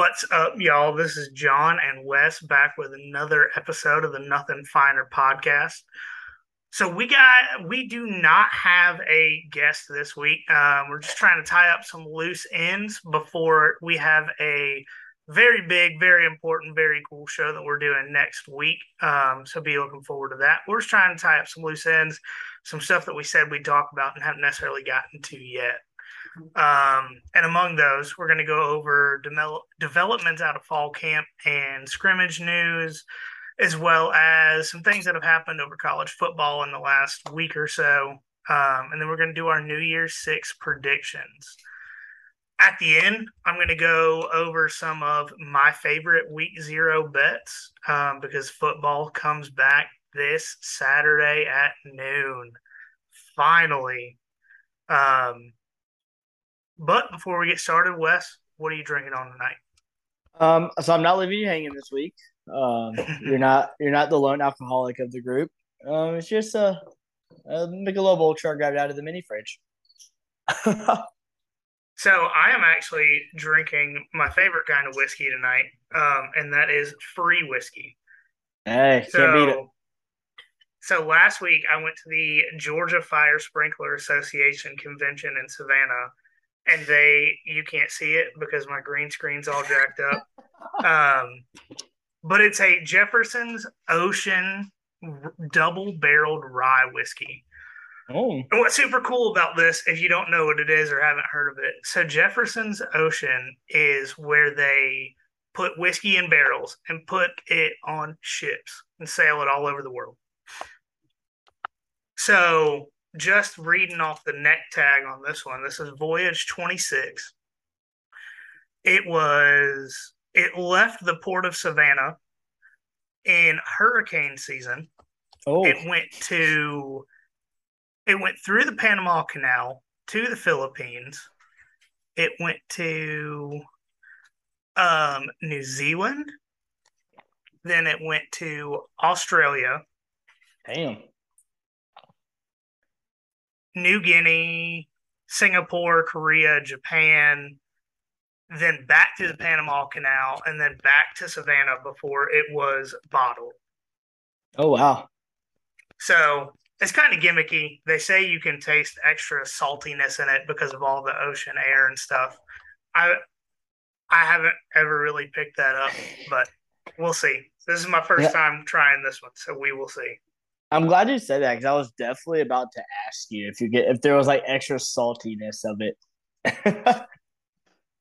What's up, y'all? This is John and Wes back with another episode of the Nothing Finer podcast. So we got we do not have a guest this week. Um, we're just trying to tie up some loose ends before we have a very big, very important, very cool show that we're doing next week. Um, so be looking forward to that. We're just trying to tie up some loose ends, some stuff that we said we'd talk about and haven't necessarily gotten to yet. Um, and among those, we're going to go over develop, developments out of fall camp and scrimmage news, as well as some things that have happened over college football in the last week or so. Um, and then we're going to do our New Year's Six predictions. At the end, I'm going to go over some of my favorite week zero bets um, because football comes back this Saturday at noon. Finally. Um, but before we get started, Wes, what are you drinking on tonight? Um, so I'm not leaving you hanging this week. Um, you're not you're not the lone alcoholic of the group. Um, it's just a, a Michelob Ultra grabbed out of the mini fridge. so I am actually drinking my favorite kind of whiskey tonight, um, and that is free whiskey. Hey, so, can't beat it. So last week I went to the Georgia Fire Sprinkler Association convention in Savannah and they you can't see it because my green screen's all jacked up. Um, but it's a Jefferson's Ocean double barreled rye whiskey. Oh. And what's super cool about this, if you don't know what it is or haven't heard of it, so Jefferson's Ocean is where they put whiskey in barrels and put it on ships and sail it all over the world. So just reading off the neck tag on this one, this is Voyage 26. It was, it left the port of Savannah in hurricane season. Oh. It went to, it went through the Panama Canal to the Philippines. It went to um, New Zealand. Then it went to Australia. Damn. New Guinea, Singapore, Korea, Japan, then back to the Panama Canal, and then back to Savannah before it was bottled. Oh wow! So it's kind of gimmicky. They say you can taste extra saltiness in it because of all the ocean air and stuff. I I haven't ever really picked that up, but we'll see. This is my first yeah. time trying this one, so we will see. I'm glad you said that because I was definitely about to ask you if you get if there was like extra saltiness of it.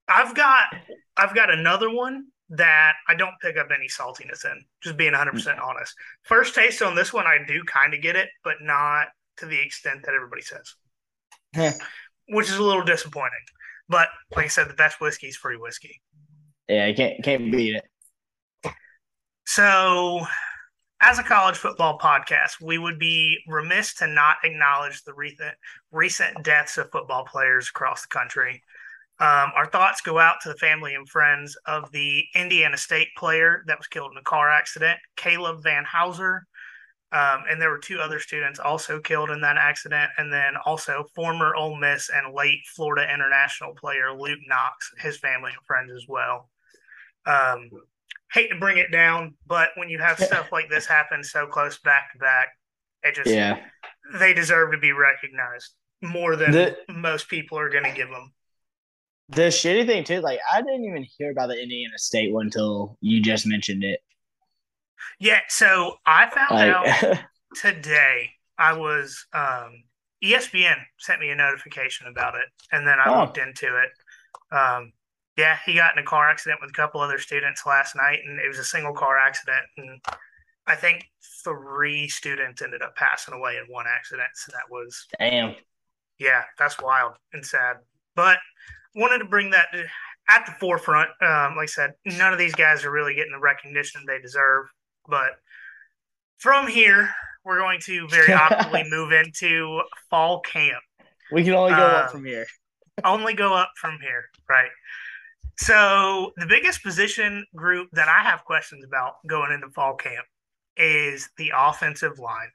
I've got I've got another one that I don't pick up any saltiness in. Just being 100 percent mm. honest. First taste on this one, I do kind of get it, but not to the extent that everybody says, which is a little disappointing. But like I said, the best whiskey is free whiskey. Yeah, you can't can't beat it. So as a college football podcast, we would be remiss to not acknowledge the recent recent deaths of football players across the country. Um, our thoughts go out to the family and friends of the Indiana State player that was killed in a car accident, Caleb VanHooser. Um, and there were two other students also killed in that accident. And then also former Ole Miss and late Florida international player Luke Knox, his family and friends as well. Um, hate to bring it down, but when you have stuff like this happen so close back to back, it just yeah they deserve to be recognized more than the, most people are going to give them. The shitty thing too, like I didn't even hear about the Indiana State one until you just mentioned it. Yeah, so I found like, out today. I was um, ESPN sent me a notification about it, and then I oh. looked into it. Um, yeah, he got in a car accident with a couple other students last night, and it was a single car accident. And I think three students ended up passing away in one accident. So that was damn. Yeah, that's wild and sad. But wanted to bring that at the forefront. Um, like I said, none of these guys are really getting the recognition they deserve. But from here, we're going to very optimally move into fall camp. We can only go uh, up from here. only go up from here, right? So the biggest position group that I have questions about going into fall camp is the offensive line.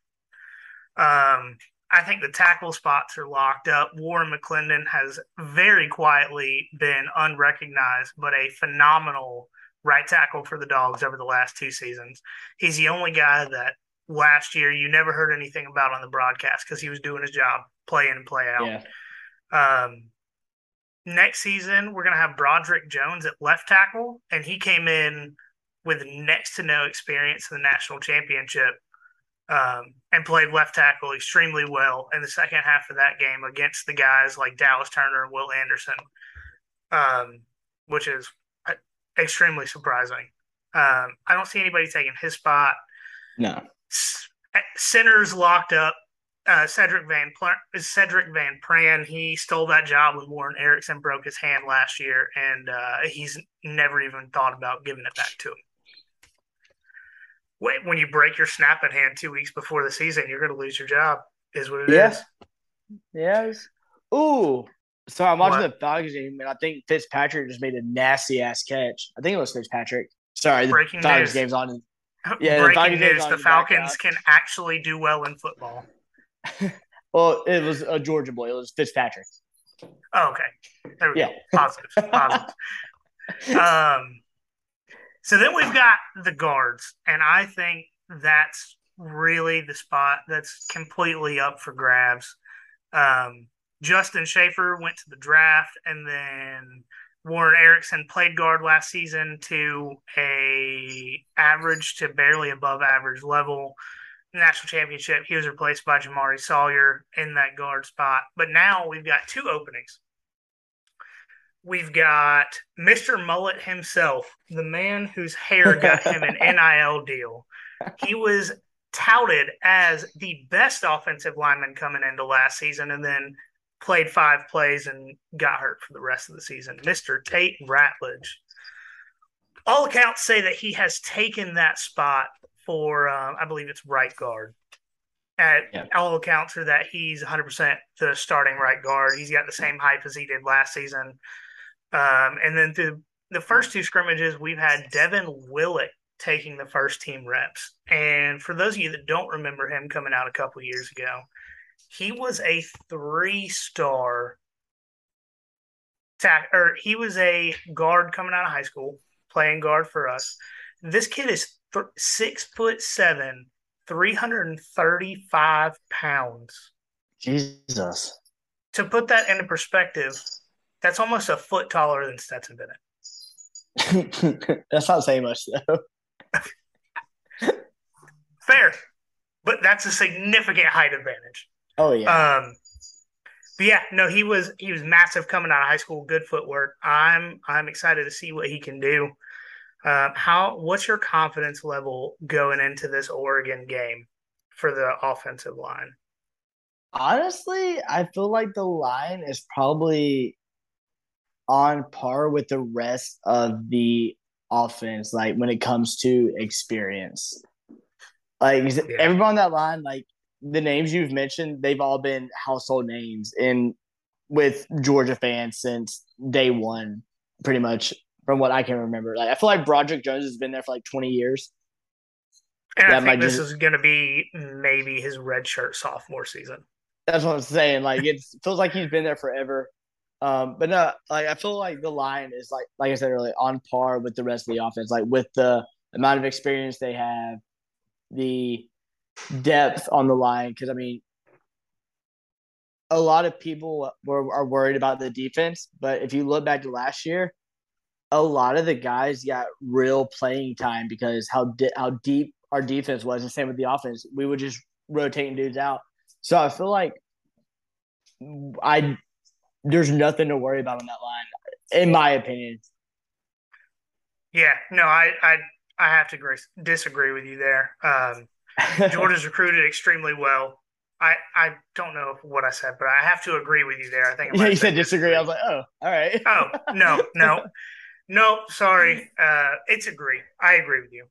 Um, I think the tackle spots are locked up. Warren McClendon has very quietly been unrecognized, but a phenomenal right tackle for the Dogs over the last two seasons. He's the only guy that last year you never heard anything about on the broadcast because he was doing his job, play in and play out. Yeah. Um, next season, we're going to have Broderick Jones at left tackle, and he came in with next to no experience in the national championship um, and played left tackle extremely well in the second half of that game against the guys like Dallas Turner and Will Anderson, um, which is uh, extremely surprising. Um, I don't see anybody taking his spot. No. Center's locked up. Uh, Sedrick Van Pl- Sedrick Van Pran. He stole that job when Warren Ericson broke his hand last year, and uh, he's never even thought about giving it back to him Wait, when you break your snapping hand two weeks before the season, you're going to lose your job. Is what it yes. is. Yes. Ooh. So I'm watching what? the Falcons game, and I think Fitzpatrick just made a nasty ass catch. I think it was Fitzpatrick. Sorry, Breaking the Falcons news. game's on. Yeah, Breaking the news: the Falcons can actually do well in football. well, it was a Georgia boy. It was Fitzpatrick. Oh, okay. There we yeah. go. Positive. Positive. um, so then we've got the guards, and I think that's really the spot that's completely up for grabs. Um, Justin Shaffer went to the draft, and then Warren Ericson played guard last season to a average to barely above average level. National championship, he was replaced by Jamaree Salyer in that guard spot. But now we've got two openings we've got Mr. Mullet himself, the man whose hair got him an NIL deal. He was touted as the best offensive lineman coming into last season and then played five plays and got hurt for the rest of the season. Mr. Tate Ratledge. All accounts say that he has taken that spot for, uh, I believe it's right guard. At yeah. all accounts are that he's 100% the starting right guard. He's got the same hype as he did last season. Um, and then through the first two scrimmages, we've had Devin Willock taking the first team reps. And for those of you that don't remember him coming out a couple years ago, he was a three star tack, or he was a guard coming out of high school, playing guard for us. This kid is th- six foot seven, 335 pounds. Jesus. To put that into perspective, that's almost a foot taller than Stetson Bennett. that's not saying much though. Fair, but that's a significant height advantage. Oh yeah. Um, but yeah, no, he was he was massive coming out of high school. Good footwork. I'm I'm excited to see what he can do. Um, how what's your confidence level going into this Oregon game for the offensive line? Honestly, I feel like the line is probably on par with the rest of the offense, like when it comes to experience. Like yeah. everyone on that line, like the names you've mentioned, they've all been household names in with Georgia fans since day one, pretty much from what I can remember. Like I feel like Broderick Jones has been there for like twenty years. And that I think this just, is going to be maybe his redshirt sophomore season. That's what I'm saying. Like it feels like he's been there forever. Um, but no, like I feel like the line is like like I said earlier, on par with the rest of the offense. Like with the amount of experience they have, the depth on the line. Because I mean, a lot of people were are worried about the defense, but if you look back to last year, a lot of the guys got real playing time because how di- how deep our defense was, and same with the offense. We would just rotating dudes out. So I feel like I there's nothing to worry about on that line, in my opinion. Yeah, no, I I, I have to agree, disagree with you there. Um, Georgia's recruited extremely well. I, I don't know what I said, but I have to agree with you there. I think yeah, you said disagree. disagree. I was like, oh, all right. oh no, no, no. Sorry, uh, it's agree. I agree with you.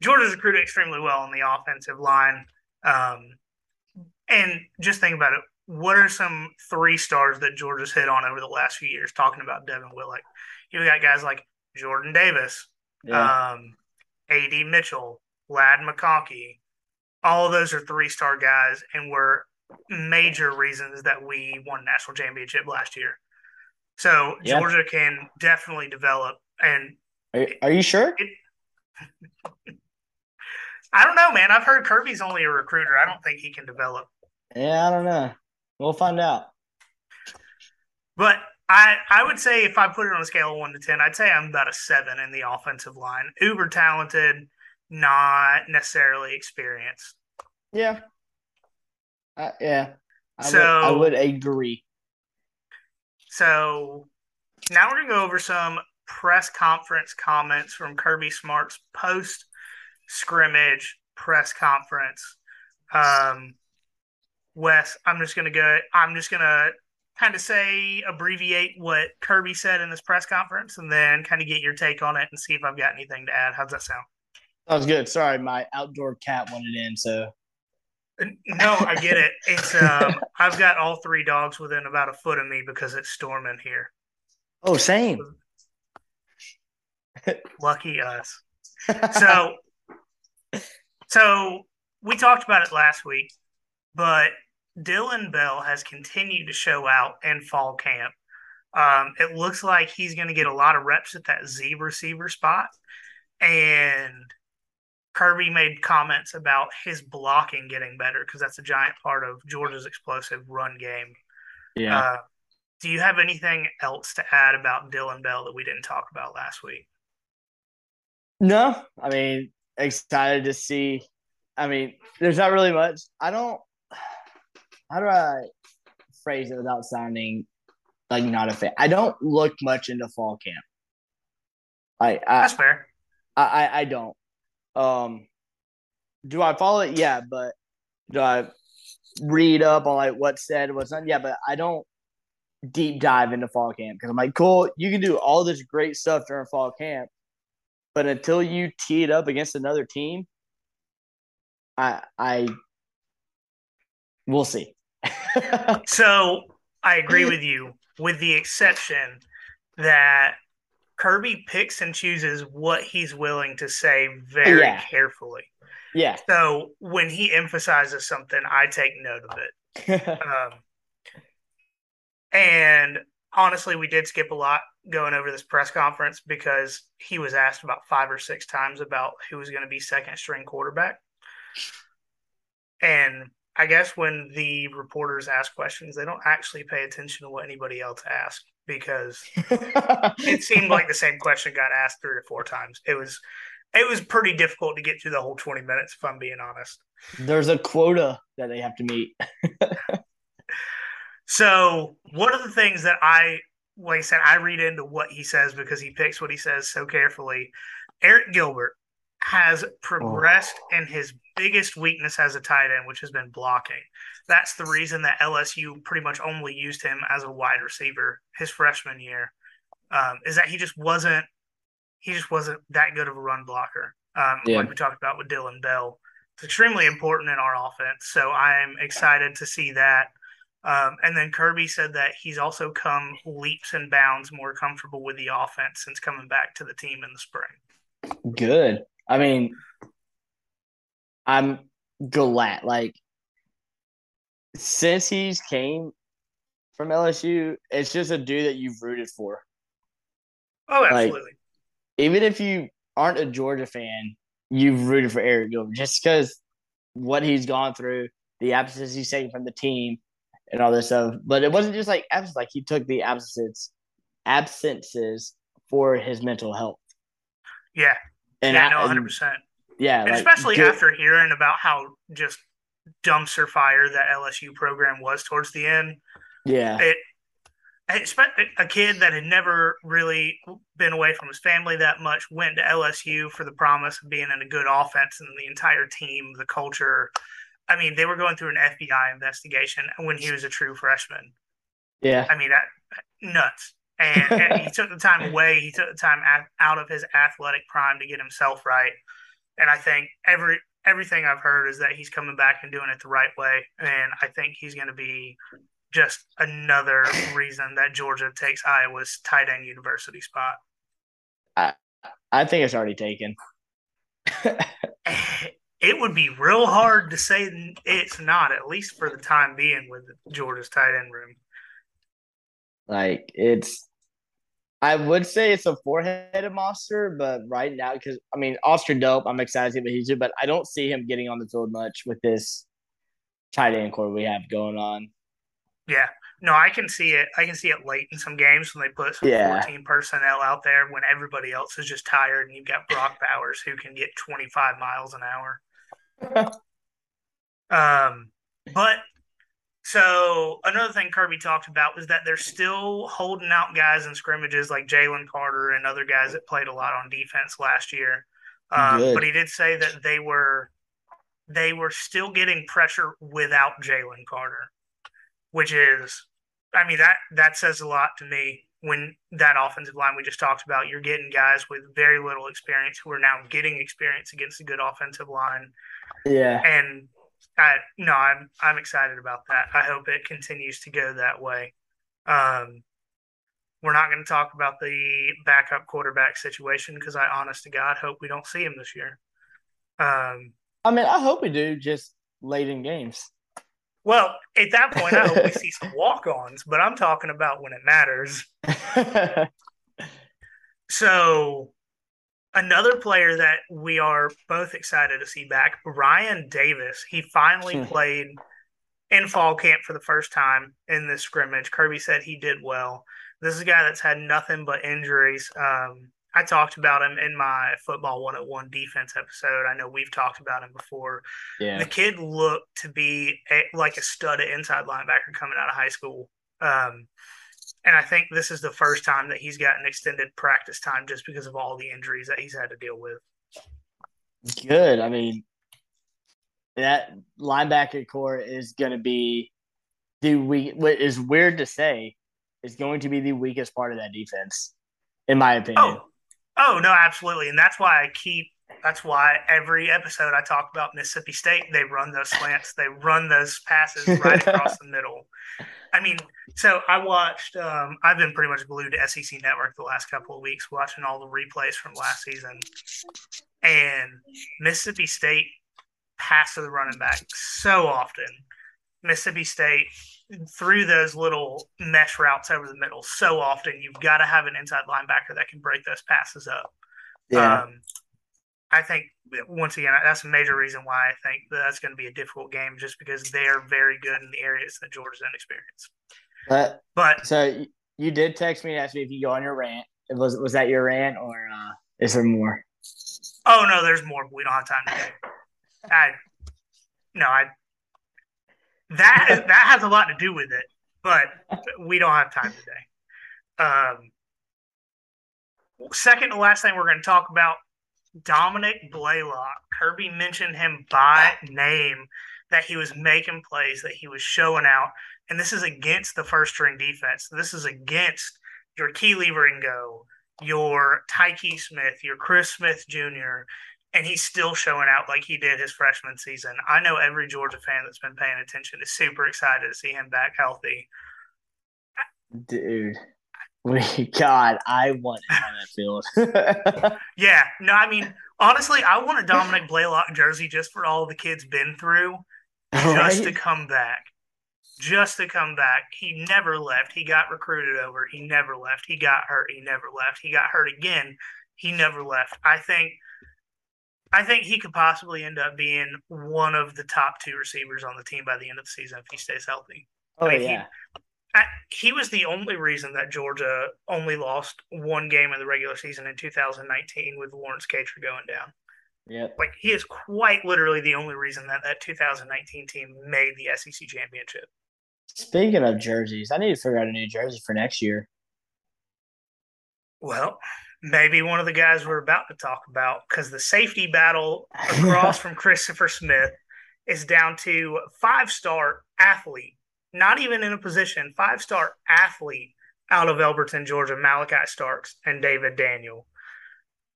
Georgia's recruited extremely well on the offensive line, um, and just think about it what are some three stars that Georgia's hit on over the last few years? Talking about Devin Willock, you got guys like Jordan Davis, yeah. um, A.D. Mitchell, Ladd McConkey. All of those are three star guys, and we're major reasons that we won national championship last year. So Yeah. Georgia can definitely develop, and Are, are you sure? I don't know, man. I've heard Kirby's only a recruiter. I don't think he can develop. Yeah, I don't know. We'll find out. But I I would say if I put it on a scale of one to ten, I'd say I'm about a seven in the offensive line. Uber talented, not necessarily experienced. Yeah. Uh, yeah. I, So- would, I would agree. So now we're gonna go over some press conference comments from Kirby Smart's post scrimmage press conference. Um, Wes, I'm just gonna go. I'm just gonna kind of say abbreviate what Kirby said in this press conference, and then kind of get your take on it and see if I've got anything to add. How's that sound? Sounds good. Sorry, my outdoor cat wanted in, so No, I get it. It's um, I've got all three dogs within about a foot of me because it's storming here. Oh, same. Lucky us. So, so we talked about it last week, but Dillon Bell has continued to show out in fall camp. Um, it looks like he's going to get a lot of reps at that Z receiver spot, and Kirby made comments about his blocking getting better because that's a giant part of Georgia's explosive run game. yeah. Uh, do you have anything else to add about Dillon Bell that we didn't talk about last week? no, I mean, excited to see. I mean, there's not really much. I don't. How do I phrase it without sounding like not a fan? I don't look much into fall camp. I I That's fair. I, I, I don't. Um, do I follow it? Yeah, but do I read up on like what's said, what's not? Yeah, but I don't deep dive into fall camp because I'm like, cool, you can do all this great stuff during fall camp, but until you tee it up against another team, I I we'll see. So I agree with you, with the exception that Kirby picks and chooses what he's willing to say very Yeah. carefully. yeah. So when he emphasizes something, I take note of it. Um, and honestly, we did skip a lot going over this press conference because he was asked about five or six times about who was going to be second string quarterback. And I guess when the reporters ask questions, they don't actually pay attention to what anybody else asks because it seemed like the same question got asked three or four times. It was it was pretty difficult to get through the whole 20 minutes if I'm being honest. There's a quota that they have to meet. So one of the things that I, like I said, I read into what he says because he picks what he says so carefully. Arik Gilbert has oh. progressed in his biggest weakness as a tight end, which has been blocking. That's the reason that LSU pretty much only used him as a wide receiver his freshman year. Um, is that he just wasn't he just wasn't that good of a run blocker. Um, Yeah. Like we talked about with Dillon Bell, it's extremely important in our offense. So I'm excited to see that. Um, and then Kirby said that he's also come leaps and bounds more comfortable with the offense since coming back to the team in the spring. Good. I mean, I'm glad. Like, since he's came from LSU, it's just a dude that you've rooted for. Oh, Like- absolutely. Even if you aren't a Georgia fan, you've rooted for Arik Gilbert just because what he's gone through, the absences he's taken from the team, and all this stuff. But it wasn't just like absence; like he took the absences, absences for his mental health. yeah, And yeah, I, know, hundred percent. yeah, like, especially after hearing about how just dumpster fire that LSU program was towards the end. yeah, It, I expect a kid that had never really been away from his family that much went to LSU for the promise of being in a good offense and the entire team, the culture. I mean, they were going through an FBI investigation when he was a true freshman. yeah. I mean, that nuts. And, and he took the time away. He took the time out of his athletic prime to get himself right. And I think every everything I've heard is that he's coming back and doing it the right way. And I think he's going to be just another reason that Georgia takes Iowa's tight end university spot. I think it's already taken. it would be real hard to say it's not, at least for the time being, with Georgia's tight end room. Like it's, I would say it's a four-headed monster, but right now, because I mean, Oscar Delp, I'm excited to see what he's doing, but I don't see him getting on the field much with this tight end core we have going on. Yeah, no, I can see it. I can see it late in some games when they put some yeah. 14 personnel out there when everybody else is just tired, and you've got Brock Bowers who can get 25 miles an hour. um, but so another thing Kirby talked about was that they're still holding out guys in scrimmages like Jalen Carter and other guys that played a lot on defense last year. Um, but he did say that they were they were still getting pressure without Jalen Carter, which is, I mean that that says a lot to me. When that offensive line we just talked about, you're getting guys with very little experience who are now getting experience against a good offensive line. Yeah, and I no, I'm I'm excited about that. I hope it continues to go that way. Um, we're not going to talk about the backup quarterback situation because I, honest to God, hope we don't see him this year. Um, I mean, I hope we do just late in games. Well, at that point, I hope we see some walk-ons, but I'm talking about when it matters. so Another player that we are both excited to see back, Rian Davis. He finally hmm. played in fall camp for the first time in this scrimmage. Kirby said he did well. This is a guy that's had nothing but injuries. Um, I talked about him in my football 101 defense episode. I know we've talked about him before. Yeah. The kid looked to be a, like a stud at inside linebacker coming out of high school. Um, and I think this is the first time that he's gotten extended practice time just because of all the injuries that he's had to deal with. Good. I mean, that linebacker core is going to be the weak. What is weird to say is going to be the weakest part of that defense, in my opinion. Oh, oh no, absolutely, and that's why I keep. That's why every episode I talk about Mississippi State, they run those slants, they run those passes right across the middle. I mean, so I watched. Um, I've been pretty much glued to SEC Network the last couple of weeks, watching all the replays from last season. And Mississippi State passed to the running back so often. Mississippi State through those little mesh routes over the middle so often. You've got to have an inside linebacker that can break those passes up. Yeah. Um, I think once again that's a major reason why I think that that's going to be a difficult game, just because they are very good in the areas that Georgia's inexperienced. But, but so you did text me and ask me if you go on your rant. Was was that your rant or uh, is there more? Oh no, there's more. But we don't have time today. I no, I that that has a lot to do with it, but we don't have time today. Um, second to last thing we're going to talk about Dominick Blaylock. Kirby mentioned him by name that he was making plays, that he was showing out. And this is against the first string defense. This is against your Kelee Ringo, your Tykee Smith, your Chris Smith Jr., and he's still showing out like he did his freshman season. I know every Georgia fan that's been paying attention is super excited to see him back healthy. Dude, God, I want him on that field. yeah, no, I mean, honestly, I want a Dominick Blaylock jersey just for all the kids been through, just right? to come back, just to come back. He never left. He got recruited over. He never left. He got hurt. He never left. He got hurt again. He never left. I think. I think he could possibly end up being one of the top two receivers on the team by the end of the season if he stays healthy. Oh I mean, yeah. He, I, he was the only reason that Georgia only lost one game in the regular season in 2019 with Lawrence Cager going down. Yeah, like he is quite literally the only reason that that 2019 team made the SEC championship. Speaking of jerseys, I need to figure out a new jersey for next year. Well, maybe one of the guys we're about to talk about because the safety battle across from Christopher Smith is down to five star athlete not even in a position, five star athlete out of Elberton, Georgia, Malachi Starks and David Daniel.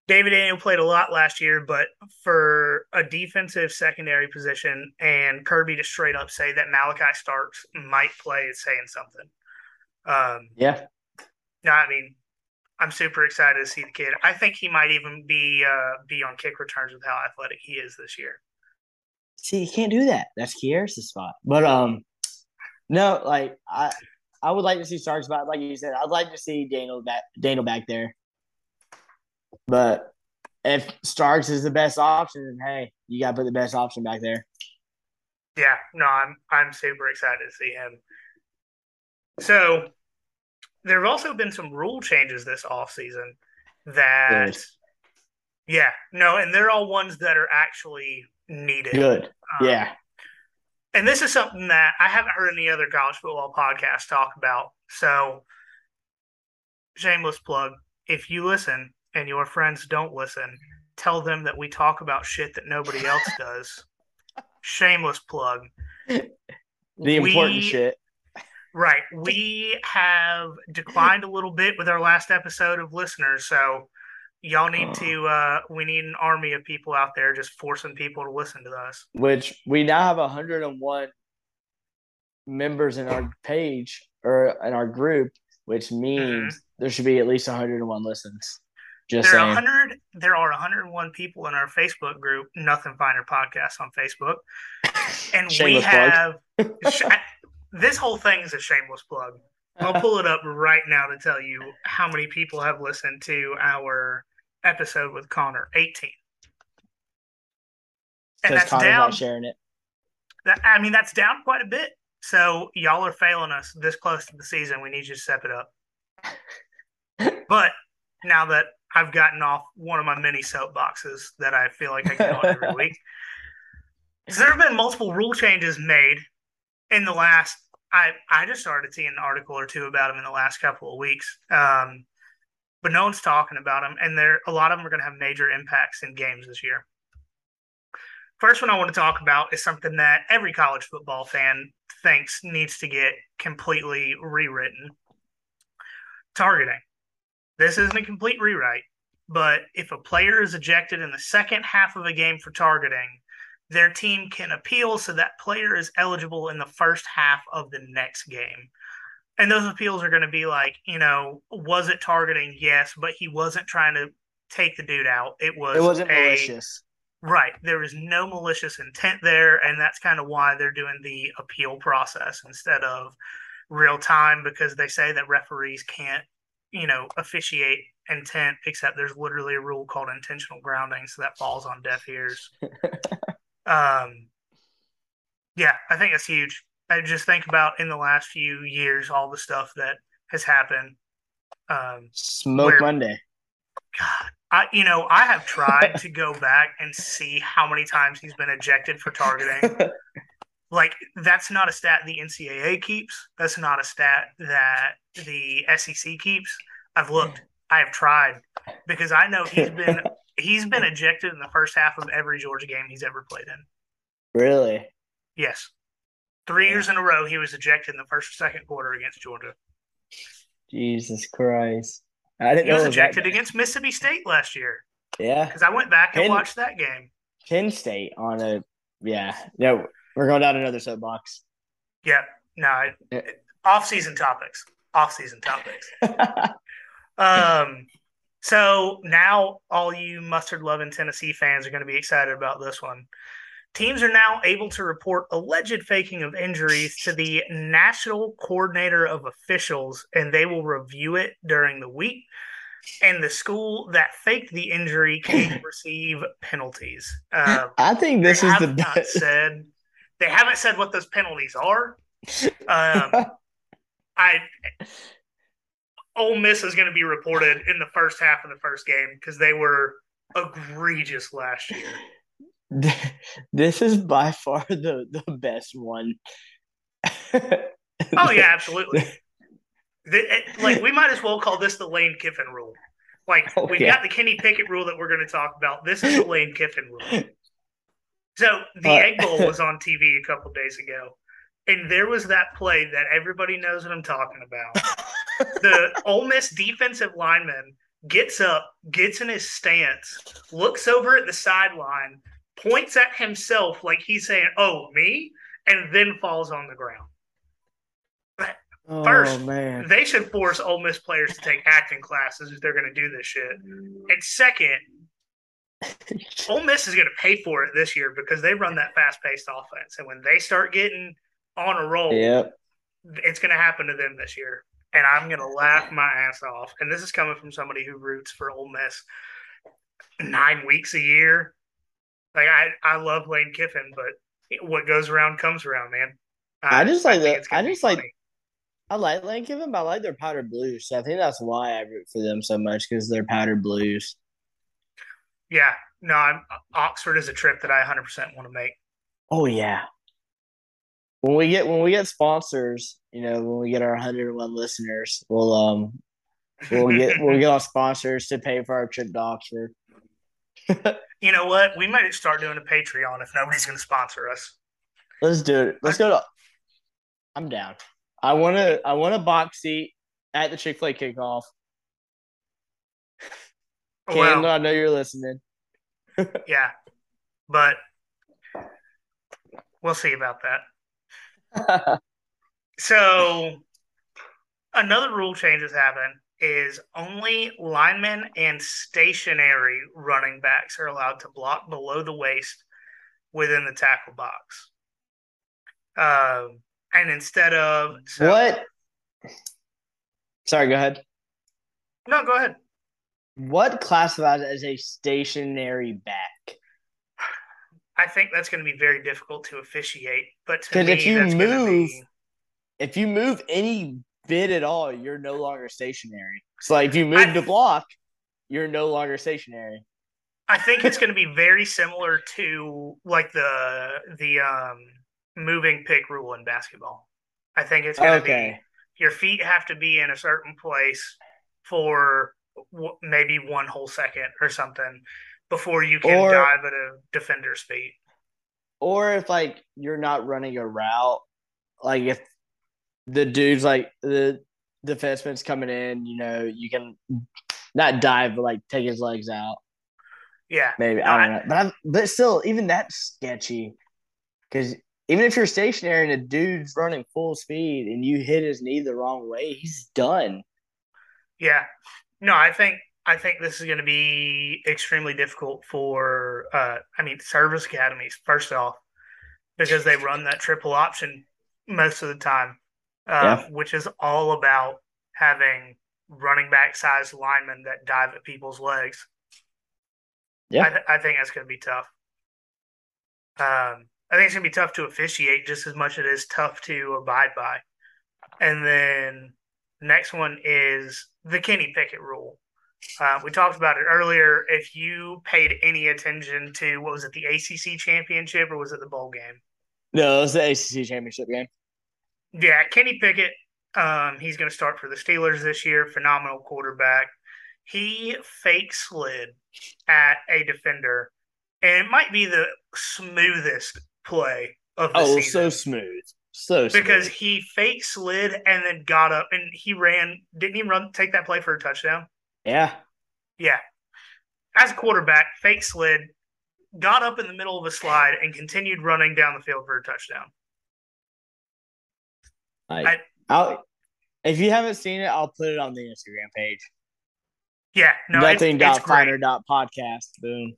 David Daniel played a lot last year, but for a defensive secondary position, and Kirby to straight up say that Malachi Starks might play is saying something. Um, yeah. No, I mean, I'm super excited to see the kid. I think he might even be uh, be on kick returns with how athletic he is this year. See, you can't do that. That's Kier's spot. But um, no, like I, I would like to see Starks back. Like you said, I'd like to see Daniel back, Daniel back there. But if Starks is the best option, then hey, you got to put the best option back there. Yeah, no, I'm I'm super excited to see him. So there have also been some rule changes this offseason that Good. yeah, no, and they're all ones that are actually needed. Good. Um, Yeah. And this is something that I haven't heard any other college football podcast talk about. So, shameless plug if you listen and your friends don't listen, tell them that we talk about shit that nobody else does. shameless plug. The important We- shit. Right. We have declined a little bit with our last episode of listeners. So, y'all need Oh. to, uh, we need an army of people out there just forcing people to listen to us. Which we now have 101 members in our page or in our group, which means there should be at least 101 listens. Just There are saying. 100 there are 101 people in our Facebook group, Nothing Finer Podcast on Facebook. And we have this whole thing is a shameless plug. I'll pull it up right now to tell you how many people have listened to our episode with Connor. 18. And that's Connor's down. not sharing it. That, I mean, that's down quite a bit. So y'all are failing us this close to the season. We need you to step it up. but now that I've gotten off one of my many soapboxes that I feel like I get on every week, so there have been multiple rule changes made in the last. I I just started seeing an article or two about them in the last couple of weeks. Um, but no one's talking about them, and there a lot of them are going to have major impacts in games this year. First one I want to talk about is something that every college football fan thinks needs to get completely rewritten. Targeting. This isn't a complete rewrite, but if a player is ejected in the second half of a game for targeting, their team can appeal so that player is eligible in the first half of the next game. And those appeals are going to be like, you know, was it targeting? Yes, but he wasn't trying to take the dude out. It was It wasn't a, malicious. Right. There was no malicious intent there. And that's kind of why they're doing the appeal process instead of real time because they say that referees can't, you know, officiate intent, except there's literally a rule called intentional grounding. So that falls on deaf ears. um, yeah, I think it's huge. I just think about in the last few years, all the stuff that has happened. Um, Smoke where- Monday. God, I you know I have tried to go back and see how many times he's been ejected for targeting. Like that's not a stat the NCAA keeps. That's not a stat that the SEC keeps. I've looked. I have tried because I know he's been he's been ejected in the first half of every Georgia game he's ever played in. Really? Yes, three years in a row he was ejected in the first or second quarter against Georgia. Jesus Christ. I didn't He know was ejected against Mississippi State last year Yeah. because I went back and Penn- watched that game. Penn State on a yeah. No, we're going down another soapbox. Yeah, no, Yeah. off season topics. Off season topics. Um, so now all you mustard loving Tennessee fans are going to be excited about this one. Teams are now able to report alleged faking of injuries to the National Coordinator of Officials, and they will review it during the week. And the school that faked the injury can receive penalties. Um, I think this is the not best. said they haven't said what those penalties are. Um, I Ole Miss is going to be reported in the first half of the first game because they were egregious last year. this is by far the, the best one. Oh yeah, absolutely. The, it- like we might as well call this the Lane Kiffin rule. Like Oh, we've yeah. got the Kenny Pickett rule that we're going to talk about. This is the Lane Kiffin rule. So the Uh, Egg Bowl was on TV a couple days ago, and there was that play that everybody knows what I'm talking about. the Ole Miss defensive lineman gets up, gets in his stance, looks over at the sideline, points at himself like he's saying, "Oh, me," and then falls on the ground. oh First, man. They should force Ole Miss players to take acting classes if they're going to do this shit. And second, Ole Miss is going to pay for it this year because they run that fast paced offense, and when they start getting on a roll, Yep. it's going to happen to them this year. And I'm going to laugh my ass off. And this is coming from somebody who roots for Ole Miss nine weeks a year. Like I, I love Lane Kiffin, but what goes around comes around, man. I just like think the- it's gonna I just like- funny. I like Lane Kiffin, but I like their powdered blues. So I think that's why I root for them so much because they're powdered blues. Yeah, no, I'm, Oxford is a trip that I 100 percent want to make. Oh yeah. When we get when we get sponsors, you know, when we get our 101 listeners, we'll um we'll get we'll get our sponsors to pay for our trip to Oxford. You know what? We might start doing a Patreon if nobody's going to sponsor us. Let's do it. Let's go to. I'm down. I want to. I want a box seat at the Chick Fil A kickoff. Cam, Well, I know you're listening. yeah, but we'll see about that. So another rule change has happened is only linemen and stationary running backs are allowed to block below the waist within the tackle box. Um, and instead of so, what? Sorry, go ahead. No, go ahead. What classifies as a stationary back? I think that's going to be very difficult to officiate. But to 'Cause me, if you move- be- If you move any bit at all, you're no longer stationary. So, like, if you move to block, you're no longer stationary. I think it's going to be very similar to like the the um, moving pick rule in basketball. I think it's going to Okay. be your feet have to be in a certain place for w- maybe one whole second or something before you can Or- dive at a defender's feet. Or if like you're not running a route, like if the dude's like the defenseman's coming in, you know, you can not dive, but like take his legs out. Yeah, Maybe No, I I- don't know, but I'm, but still, even that's sketchy. Because even if you're stationary and a dude's running full speed and you hit his knee the wrong way, he's done. yeah. No, I think I think this is going to be extremely difficult for. Uh, I mean, service academies first off, because they run that triple option most of the time, uh, Yeah. which is all about having running back sized linemen that dive at people's legs. Yeah. I, th- I think that's going to be tough. Um, I think it's going to be tough to officiate just as much as it is tough to abide by. And then next one is the Kenny Pickett rule. Uh, we talked about it earlier. If you paid any attention to what was it, the ACC championship or was it the bowl game? No, it was the ACC championship game. Yeah, Kenny Pickett. Um, he's going to start for the Steelers this year. Phenomenal quarterback. He fake slid at a defender, and it might be the smoothest play of the Oh, season so smooth, so smooth. because he fake slid and then got up and he ran. Didn't he run take that play for a touchdown? yeah, Yeah. As a quarterback, fake slid, got up in the middle of a slide, and continued running down the field for a touchdown. Like I- I'll, if you haven't seen it, I'll put it on the Instagram page. Yeah, no, Nothing it's, dot finer dot podcast. Boom.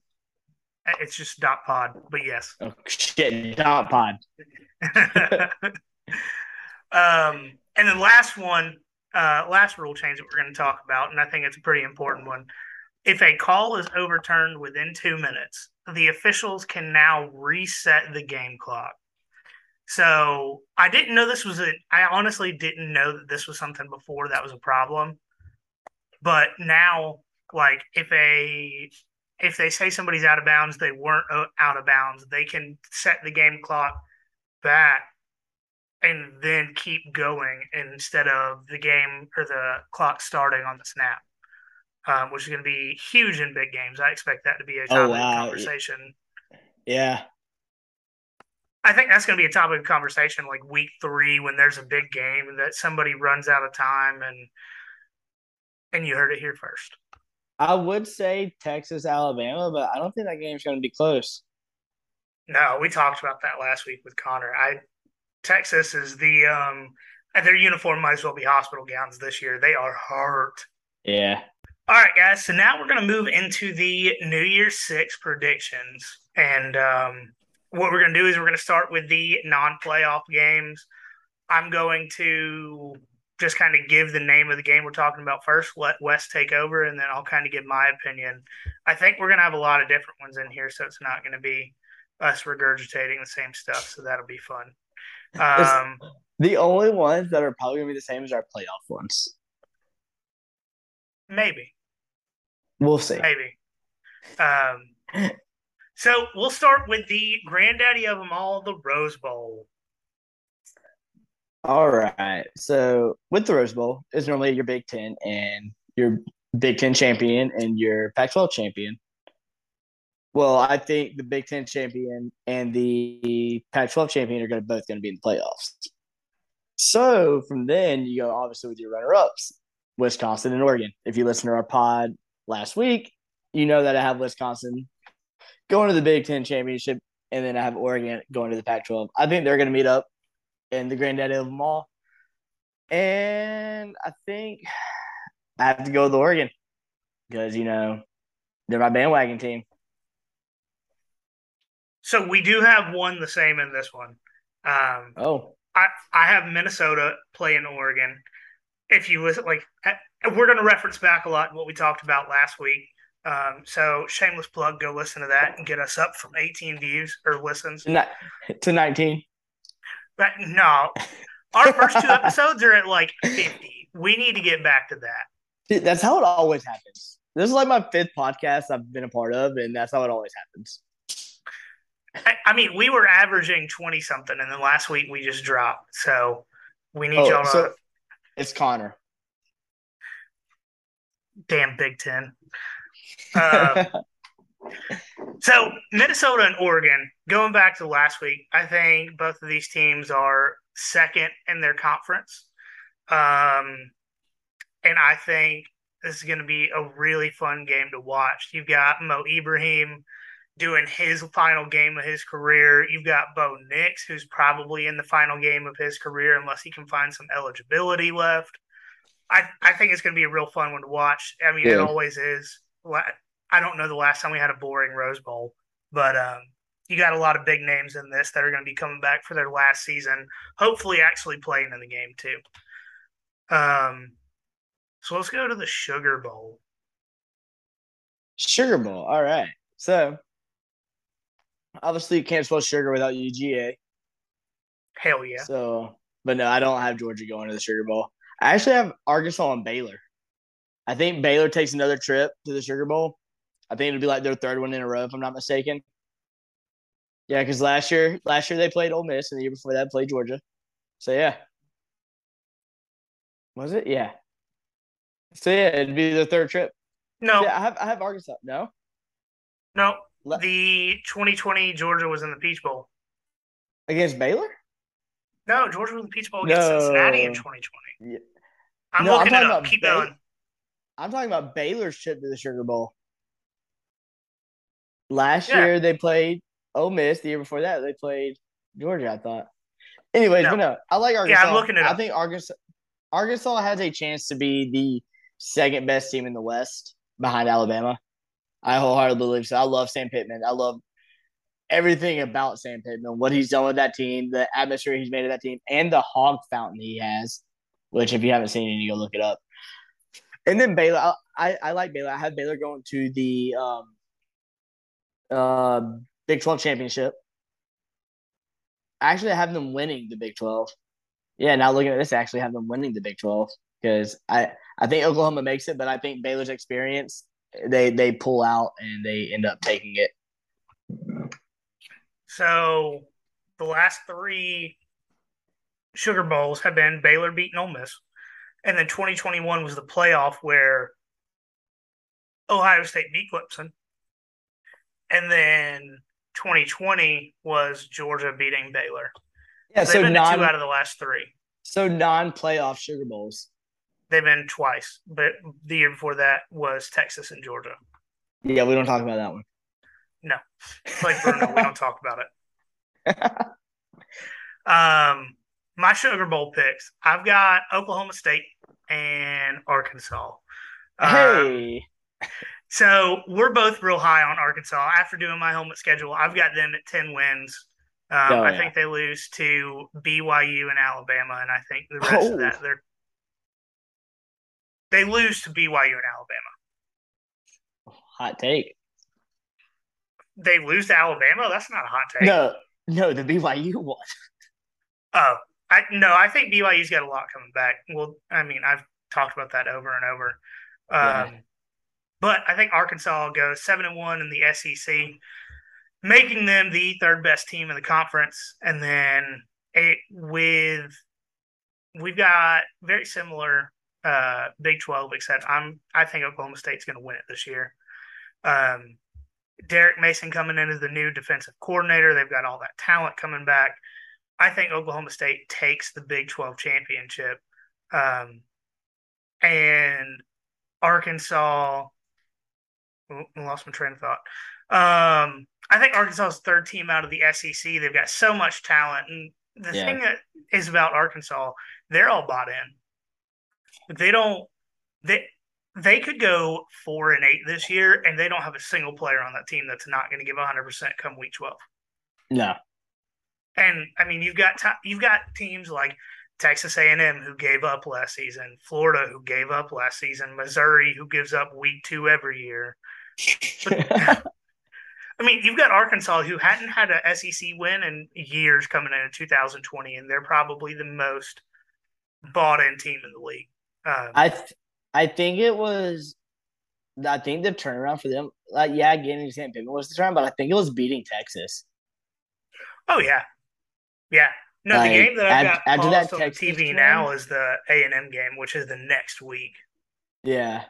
It's just dot pod, but yes. Oh shit, dot pod. um, and then last one, uh, last rule change that we're going to talk about, and I think it's a pretty important one. If a call is overturned within two minutes, the officials can now reset the game clock. So I didn't know this was a. I honestly didn't know that this was something before that was a problem. But now, like, if a if they say somebody's out of bounds, they weren't out of bounds. They can set the game clock back and then keep going instead of the game or the clock starting on the snap, um, which is going to be huge in big games. I expect that to be a Oh, wow. conversation. Yeah, I think that's going to be a topic of conversation like week three when there's a big game that somebody runs out of time and and you heard it here first. I would say Texas, Alabama, but I don't think that game's going to be close. No, we talked about that last week with Connor. I Texas is the um their uniform might as well be hospital gowns this year. They are hurt. Yeah, All right, guys. So now we're going to move into the New Year's Six predictions. And um, what we're going to do is we're going to start with the non playoff games. I'm going to just kind of give the name of the game we're talking about first, let Wes take over, and then I'll kind of give my opinion. I think we're going to have a lot of different ones in here, so it's not going to be us regurgitating the same stuff. So that'll be fun. Um, the only ones that are probably going to be the same as our playoff ones. Maybe. We'll see. Maybe. Um, so we'll start with the granddaddy of them all, the Rose Bowl. All right. So with the Rose Bowl, is normally your Big Ten and your Big Ten champion and your Pac-12 champion. Well, I think the Big Ten champion and the Pac-12 champion are going to both going to be in the playoffs. So from then you go obviously with your runner-ups, Wisconsin and Oregon. If you listen to our pod last week, you know that I have Wisconsin going to the Big Ten championship, and then I have Oregon going to the Pac-12. I think they're going to meet up in the granddaddy of them all, and I think I have to go with Oregon because you know they're my bandwagon team. So we do have one the same in this one. Um, oh, I I have Minnesota playing Oregon. If you listen, like we're going to reference back a lot what we talked about last week. Um, so shameless plug, go listen to that and get us up from 18 views or listens to 19. But no, our first two episodes are at like 50. We need to get back to that. that's how it always happens. This is like my fifth podcast I've been a part of, and that's how it always happens. I, I mean, we were averaging 20 something, and then last week we just dropped. So we need oh, y'all to. So it's Connor. Damn Big Ten. Uh, so Minnesota and Oregon, going back to last week, I think both of these teams are second in their conference. Um, and I think this is going to be a really fun game to watch. You've got Mo Ibrahim doing his final game of his career. You've got Bo Nix, who's probably in the final game of his career unless he can find some eligibility left. I, I think it's going to be a real fun one to watch. I mean, yeah. it always is. I don't know the last time we had a boring Rose Bowl, but um, you got a lot of big names in this that are going to be coming back for their last season, hopefully actually playing in the game too. Um, so let's go to the Sugar Bowl. Sugar Bowl. All right. So obviously you can't spell sugar without UGA. Hell yeah. So, but no, I don't have Georgia going to the Sugar Bowl. I actually have Arkansas and Baylor. I think Baylor takes another trip to the Sugar Bowl. I think it'll be like their third one in a row, if I'm not mistaken. Yeah, because last year, last year they played Ole Miss, and the year before that played Georgia. So yeah, was it? Yeah. So yeah, it'd be the third trip. No, yeah, I have I have Arkansas. No, no. The 2020 Georgia was in the Peach Bowl against Baylor. No, Georgia was in the Peach Bowl against no. Cincinnati in 2020. Yeah. I'm no, looking I'm it up. Keep Bay- going. I'm talking about Baylor's trip to the Sugar Bowl. Last yeah. year they played Ole Miss. The year before that they played Georgia. I thought. Anyways, no. but no, I like Arkansas. Yeah, I'm looking at. I think Arkansas Arkansas has a chance to be the second best team in the West behind Alabama. I wholeheartedly believe so. I love Sam Pittman. I love everything about Sam Pittman, what he's done with that team, the atmosphere he's made of that team, and the hog fountain he has. Which, if you haven't seen it, you go look it up. And then Baylor, I, I like Baylor. I have Baylor going to the um, uh, Big 12 championship. Actually, I have them winning the Big 12. Yeah, now looking at this, I actually have them winning the Big 12 because I, I think Oklahoma makes it, but I think Baylor's experience, they they pull out and they end up taking it. So the last three Sugar Bowls have been Baylor beating Ole Miss, and then 2021 was the playoff where Ohio State beat Clemson, and then 2020 was Georgia beating Baylor. Yeah, so, so non, two out of the last three. So non-playoff Sugar Bowls. They've been twice, but the year before that was Texas and Georgia. Yeah, we don't talk about that one. No, like Bruno, we don't talk about it. Um, my Sugar Bowl picks. I've got Oklahoma State and Arkansas. Um, Hey, so we're both real high on Arkansas. After doing my helmet schedule, I've got them at ten wins. Um, Oh, I yeah. think they lose to BYU and Alabama, and I think the rest Oh. of that they're they lose to BYU and Alabama. hot take. They lose to Alabama. That's not a hot take. No, no, the BYU one. Oh, I no, I think BYU's got a lot coming back. Well, I mean, I've talked about that over and over. Um, Yeah. But I think Arkansas goes seven and one in the SEC, making them the third best team in the conference. And then it, with we've got very similar uh, Big Twelve, except I'm I think Oklahoma State's going to win it this year. Um, Derek Mason coming in as the new defensive coordinator. They've got all that talent coming back. I think Oklahoma State takes the Big 12 championship. Um, and Arkansas, I lost my train of thought. Um, I think Arkansas is third team out of the SEC. They've got so much talent. And the Yeah. thing that is about Arkansas, they're all bought in. They don't, they, they could go four and eight this year, and they don't have a single player on that team that's not going to give 100% come week 12. No, And I mean, you've got you've got teams like Texas A&M who gave up last season, Florida who gave up last season, Missouri who gives up week two every year. I mean, you've got Arkansas who hadn't had a SEC win in years coming into 2020, and they're probably the most bought in team in the league. Um, I th- I think it was. I think the turnaround for them, like yeah, getting Sam Pittman was the turnaround, but I think it was beating Texas. oh yeah, yeah. No, Like, the game that I've af- got after that paused on TV game- now is the A&M game, which is the next week. Yeah,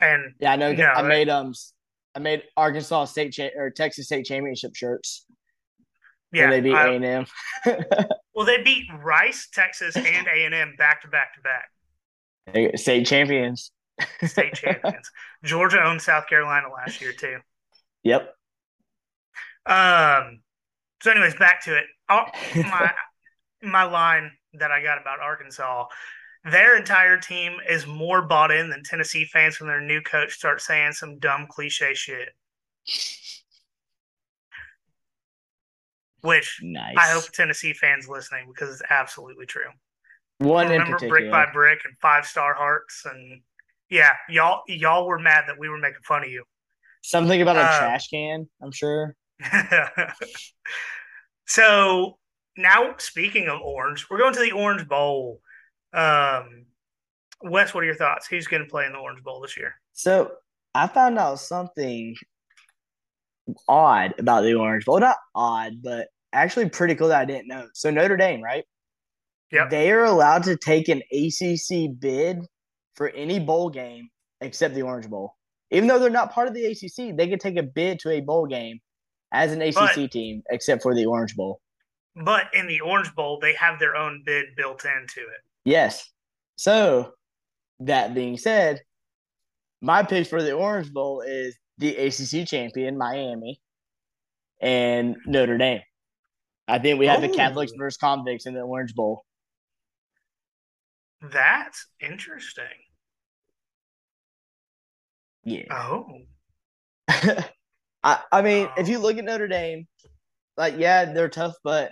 And yeah, I know. No, I made um, I made Arkansas State cha- or Texas State championship shirts. yeah, they beat A and M. Well, they beat Rice, Texas, and A and M back to back to back State champions. state champions. Georgia owned South Carolina last year too. Yep. Um. So, anyways, back to it. Oh, my my line that I got about Arkansas. Their entire team is more bought in than Tennessee fans when their new coach starts saying some dumb cliche shit. Which nice. I hope Tennessee fans listening because it's absolutely true. one remember brick by brick and five star hearts and yeah y'all y'all were mad that we were making fun of you Something about a Uh, trash can. I'm sure. so now speaking of orange we're going to the orange bowl um wes what are your thoughts who's going to play in the orange bowl this year So I found out something odd about the Orange Bowl. Not odd, but actually pretty cool that I didn't know. So Notre Dame, right? Yep. They are allowed to take an ACC bid for any bowl game except the Orange Bowl. Even though they're not part of the ACC, they can take a bid to a bowl game as an ACC But- team, except for the Orange Bowl. but in the orange bowl they have their own bid built into it Yes. So that being said, my pick for the Orange Bowl is the ACC champion Miami and Notre Dame. I think we have the Catholics Oh. versus convicts in the Orange Bowl. that's interesting Yeah. oh I, I mean, if you look at Notre Dame, like yeah, they're tough, but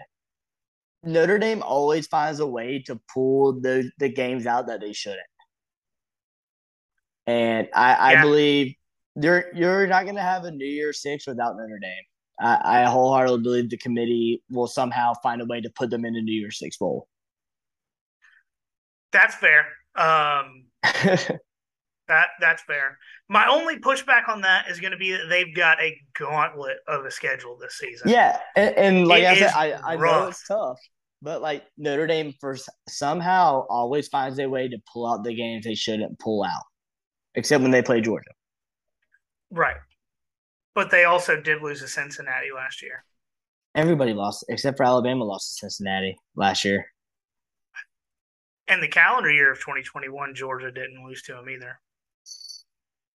Notre Dame always finds a way to pull the the games out that they shouldn't. And I, I Yeah. believe you're you're not going to have a New Year's Six without Notre Dame. I, I wholeheartedly believe the committee will somehow find a way to put them in a New Year's Six bowl. that's fair um That that's fair. My only pushback on that is going to be that they've got a gauntlet of a schedule this season. yeah, and, and like It I said, I, I know it's tough, but like Notre Dame for somehow always finds a way to pull out the games they shouldn't pull out, except when they play Georgia. Right. But they also did lose to Cincinnati last year. Everybody lost except for Alabama lost to Cincinnati last year. And the calendar year of 2021, Georgia didn't lose to them either.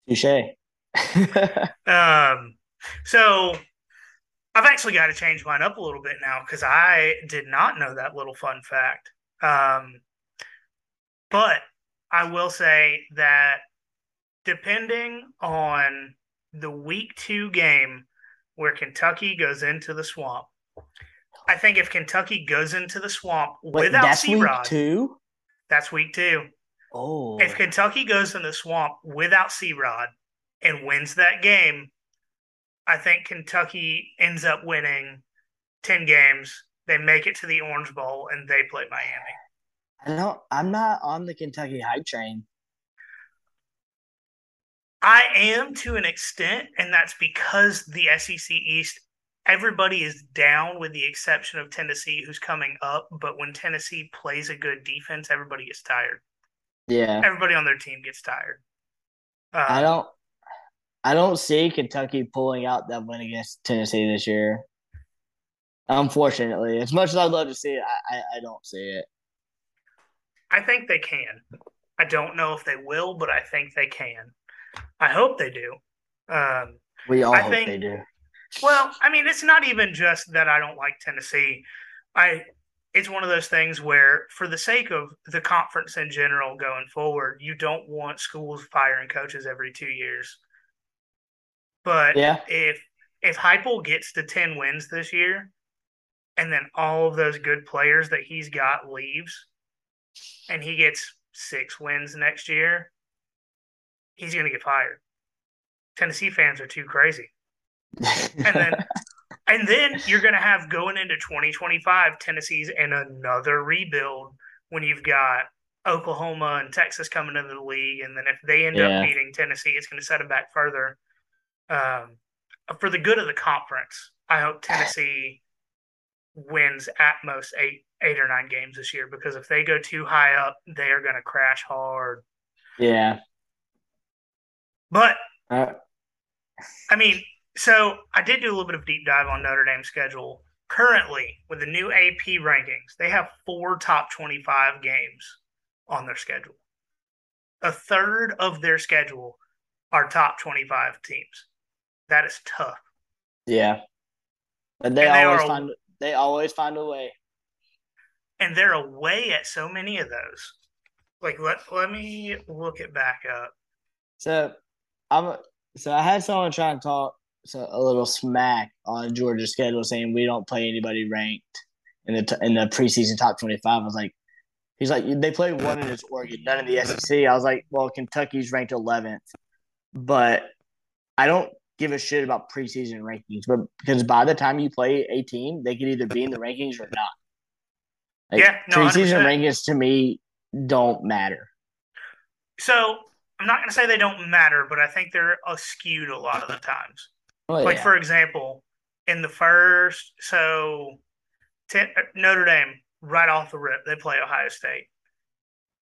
Touche. Um, so I've actually got to change mine up a little bit now because I did not know that little fun fact. Um, but I will say that depending on the week two game where Kentucky goes into the swamp. I think if Kentucky goes into the swamp Wait, without that's C Rod, that's week two. Oh, If Kentucky goes in the swamp without C Rod and wins that game, I think Kentucky ends up winning 10 games. They make it to the Orange Bowl and they play Miami. I don't. I'm not on the Kentucky hype train. I am to an extent, and that's because the SEC East, everybody is down with the exception of Tennessee, who's coming up. But when Tennessee plays a good defense, everybody gets tired. Yeah, Everybody on their team gets tired. Uh, I don't. I don't see Kentucky pulling out that win against Tennessee this year. Unfortunately, as much as I'd love to see it, I, I, I don't see it. I think they can. I don't know if they will, but I think they can. I hope they do. Um, We all I hope think- they do. well, I mean, it's not even just that I don't like Tennessee. I it's one of those things where, for the sake of the conference in general going forward, you don't want schools firing coaches every two years. But Yeah. if if Heupel gets to ten wins this year, and then all of those good players that he's got leaves, and he gets six wins next year, he's going to get fired. Tennessee fans are too crazy. And then and then you're going to have going into 2025 Tennessee's in another rebuild when you've got Oklahoma and Texas coming into the league and then if they end Yeah. up beating Tennessee it's going to set them back further. Um, for the good of the conference, I hope Tennessee wins at most 8 8 or 9 games this year because if they go too high up, they are going to crash hard. yeah. But Uh, I mean, so I did do a little bit of deep dive on Notre Dame's schedule. Currently, with the new AP rankings, they have four top 25 games on their schedule. A third of their schedule are top 25 teams. That is tough. yeah. But they And they always are- find they always find a way. And they're away at so many of those. Like, let, let me look it back up. So I'm so I had someone try and talk a little smack on Georgia's schedule, saying we don't play anybody ranked in the t- in the preseason top twenty five. I was like, he's like they play one in this Oregon, none in the SEC. I was like, well, Kentucky's ranked eleventh, but I don't give a shit about preseason rankings, but because by the time you play a team, they could either be in the rankings or not. Like, Yeah, no, preseason 100%. rankings to me don't matter. So I'm not going to say they don't matter, but I think they're skewed a lot of the times. Well, like yeah. for example, in the first, so ten, uh, Notre Dame right off the rip they play Ohio State,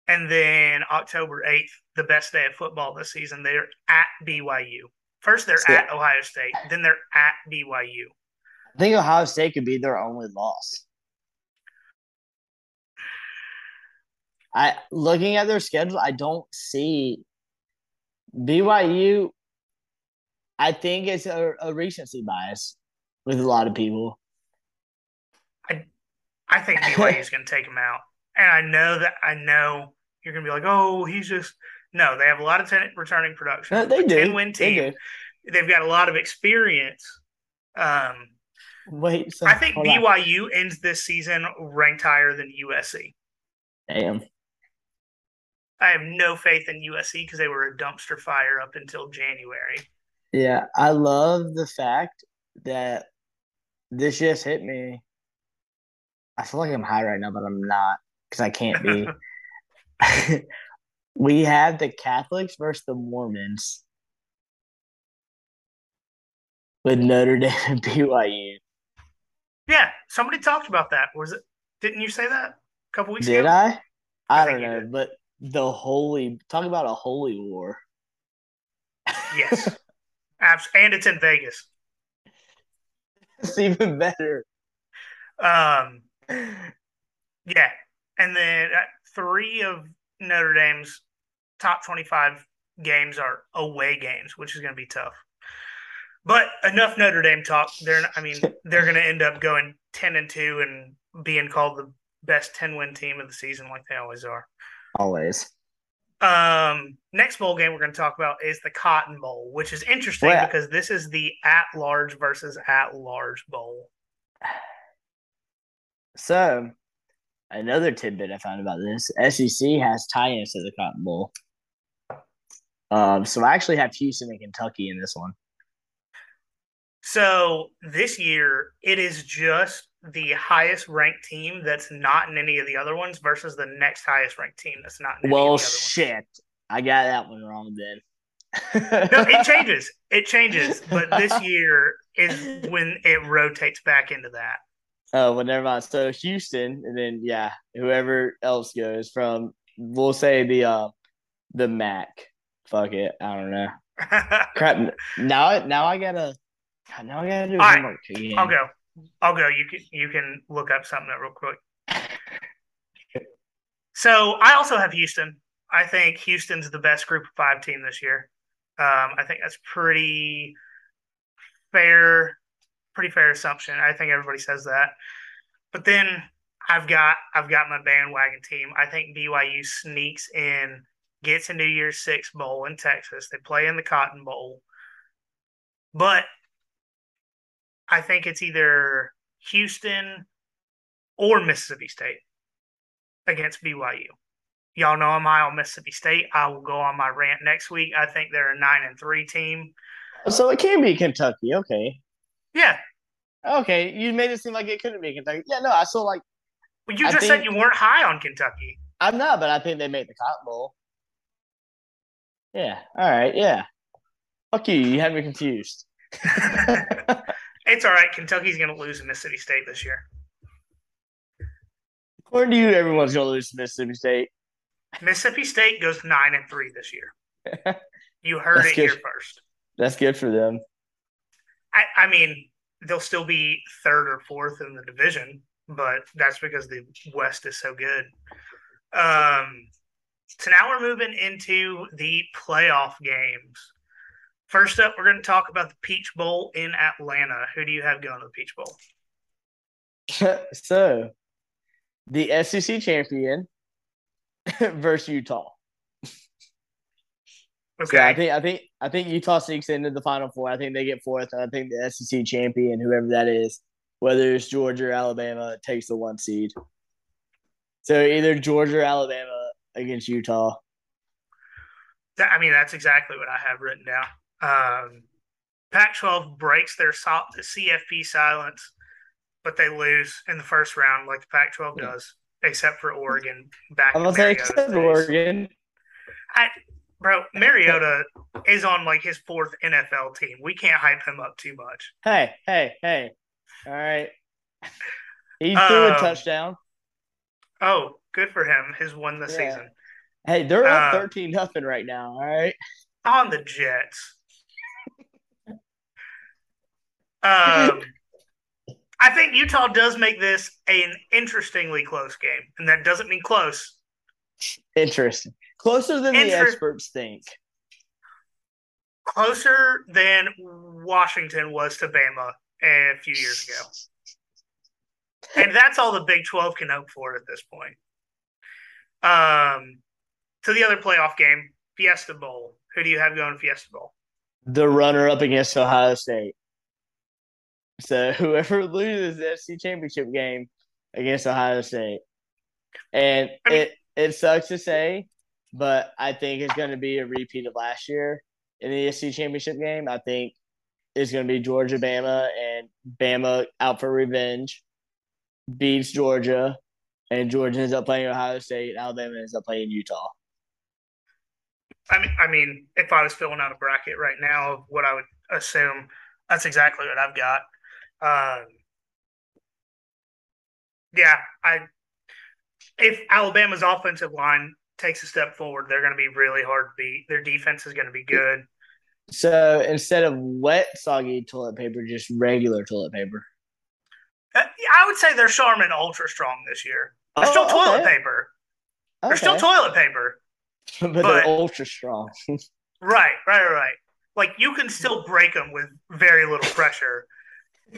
and then October eighth, the best day of football this season, they're at BYU. First they're at Ohio State, then they're at BYU. I think Ohio State could be their only loss. I looking at their schedule, I don't see BYU. I think it's a, a recency bias with a lot of people. I I think BYU is going to take them out, and I know that I know you're going to be like, oh, he's just no. They have a lot of ten, returning production. No, they do. Ten win They team. do. They've got a lot of experience. Um, Wait, so, I think hold on. BYU ends this season ranked higher than USC. Damn. I have no faith in USC because they were a dumpster fire up until January. Yeah, I love the fact that this just hit me. I feel like I'm high right now, but I'm not because I can't be. we have the Catholics versus the Mormons with Notre Dame and BYU. Yeah, somebody talked about that. Was it? Didn't you say that a couple weeks Did ago? I? I, I don't know, but the holy talk about a holy war. Yes, Abs- and it's in Vegas. it's even better. Um, yeah, and then uh, three of Notre Dame's top twenty-five games are away games, which is going to be tough. But enough Notre Dame talk. They're, I mean, they're going to end up going ten and two and being called the best ten-win team of the season, like they always are. Always. Um, next bowl game we're going to talk about is the Cotton Bowl, which is interesting Well, because this is the at large versus at large bowl. So, another tidbit I found about this: SEC has tie-ins to the Cotton Bowl. Um, so I actually have Houston and Kentucky in this one. So this year, it is just the highest ranked team that's not in any of the other ones versus the next highest ranked team that's not in any Well, of the other shit, I got that one wrong then. No, it changes. It changes. But this year is when it rotates back into that. Oh, well, never mind. So Houston, and then yeah, whoever else goes from, we'll say the uh, the MAC. Fuck it, I don't know. Crap. Now, now I gotta, now I gotta do All right, homework again. I'll go. I'll go. You can you can look up something real quick. So I also have Houston. I think Houston's the best Group of Five team this year. Um, I think that's pretty fair, pretty fair assumption. I think everybody says that. But then I've got I've got my bandwagon team. I think BYU sneaks in, gets a New Year's Six bowl in Texas. They play in the Cotton Bowl, but I think it's either Houston or Mississippi State against BYU. Y'all know I'm high on Mississippi State. I will go on my rant next week. I think they're a nine and three team. So it can be Kentucky. Okay. Yeah. Okay. You made it seem like it couldn't be Kentucky. Yeah, no, I still like. Well, you I just said you weren't high on Kentucky. I'm not, but I think they make the Cotton Bowl. Yeah. All right. Yeah. Fuck you. You had me confused. It's all right. Kentucky's going to lose to Mississippi State this year. According to you, everyone's gonna lose to Mississippi State. Mississippi State goes nine and three this year. You heard That's it here first. That's good for them. I, I mean, they'll still be third or fourth in the division, but that's because the West is so good. Um, so now we're moving into the playoff games. First up, we're going to talk about the Peach Bowl in Atlanta. Who do you have going to the Peach Bowl? so, the SEC champion versus Utah. Okay. So I think I think I think Utah sneaks into the Final Four. I think they get fourth, and I think the SEC champion, whoever that is, whether it's Georgia or Alabama, takes the one seed. So either Georgia or Alabama against Utah. That- I mean, that's exactly what I have written down. Um, Pac-12 breaks their so- CFP silence, but they lose in the first round, like the Pac-12 Yeah. does, except for Oregon. Back I'm in gonna say except days. Oregon. I, bro, Mariota is on like his fourth NFL team. We can't hype him up too much. Hey, hey, hey! All right, he threw a Um, touchdown. Oh, good for him. His one this Yeah. season Hey, they're up uh, thirteen nothing right now. All right. on the Jets. Um, I think Utah does make this an interestingly close game, and that doesn't mean close. Interesting. Closer than the experts think. Closer than Washington was to Bama a few years ago. and that's all the Big 12 can hope for at this point. Um, to the other playoff game, Fiesta Bowl. Who do you have going to Fiesta Bowl? The runner up against Ohio State. So whoever loses the FC championship game against Ohio State. And I mean- it it sucks to say, but I think it's gonna be a repeat of last year in the SC championship game. I think it's gonna be Georgia Bama and Bama out for revenge, beats Georgia, and Georgia ends up playing Ohio State, Alabama ends up playing Utah. I mean, I mean, if I was filling out a bracket right now of what I would assume, that's exactly what I've got. Um, yeah, I if Alabama's offensive line takes a step forward, they're going to be really hard to beat. Their defense is going to be good. So instead of wet, soggy toilet paper, just regular toilet paper. Uh, I would say they're Charmin Ultra Strong this year. They're still Oh, toilet okay. paper. They're still toilet paper. but, but- they're ultra strong. Right, right, right. Like you can still break them with very little pressure.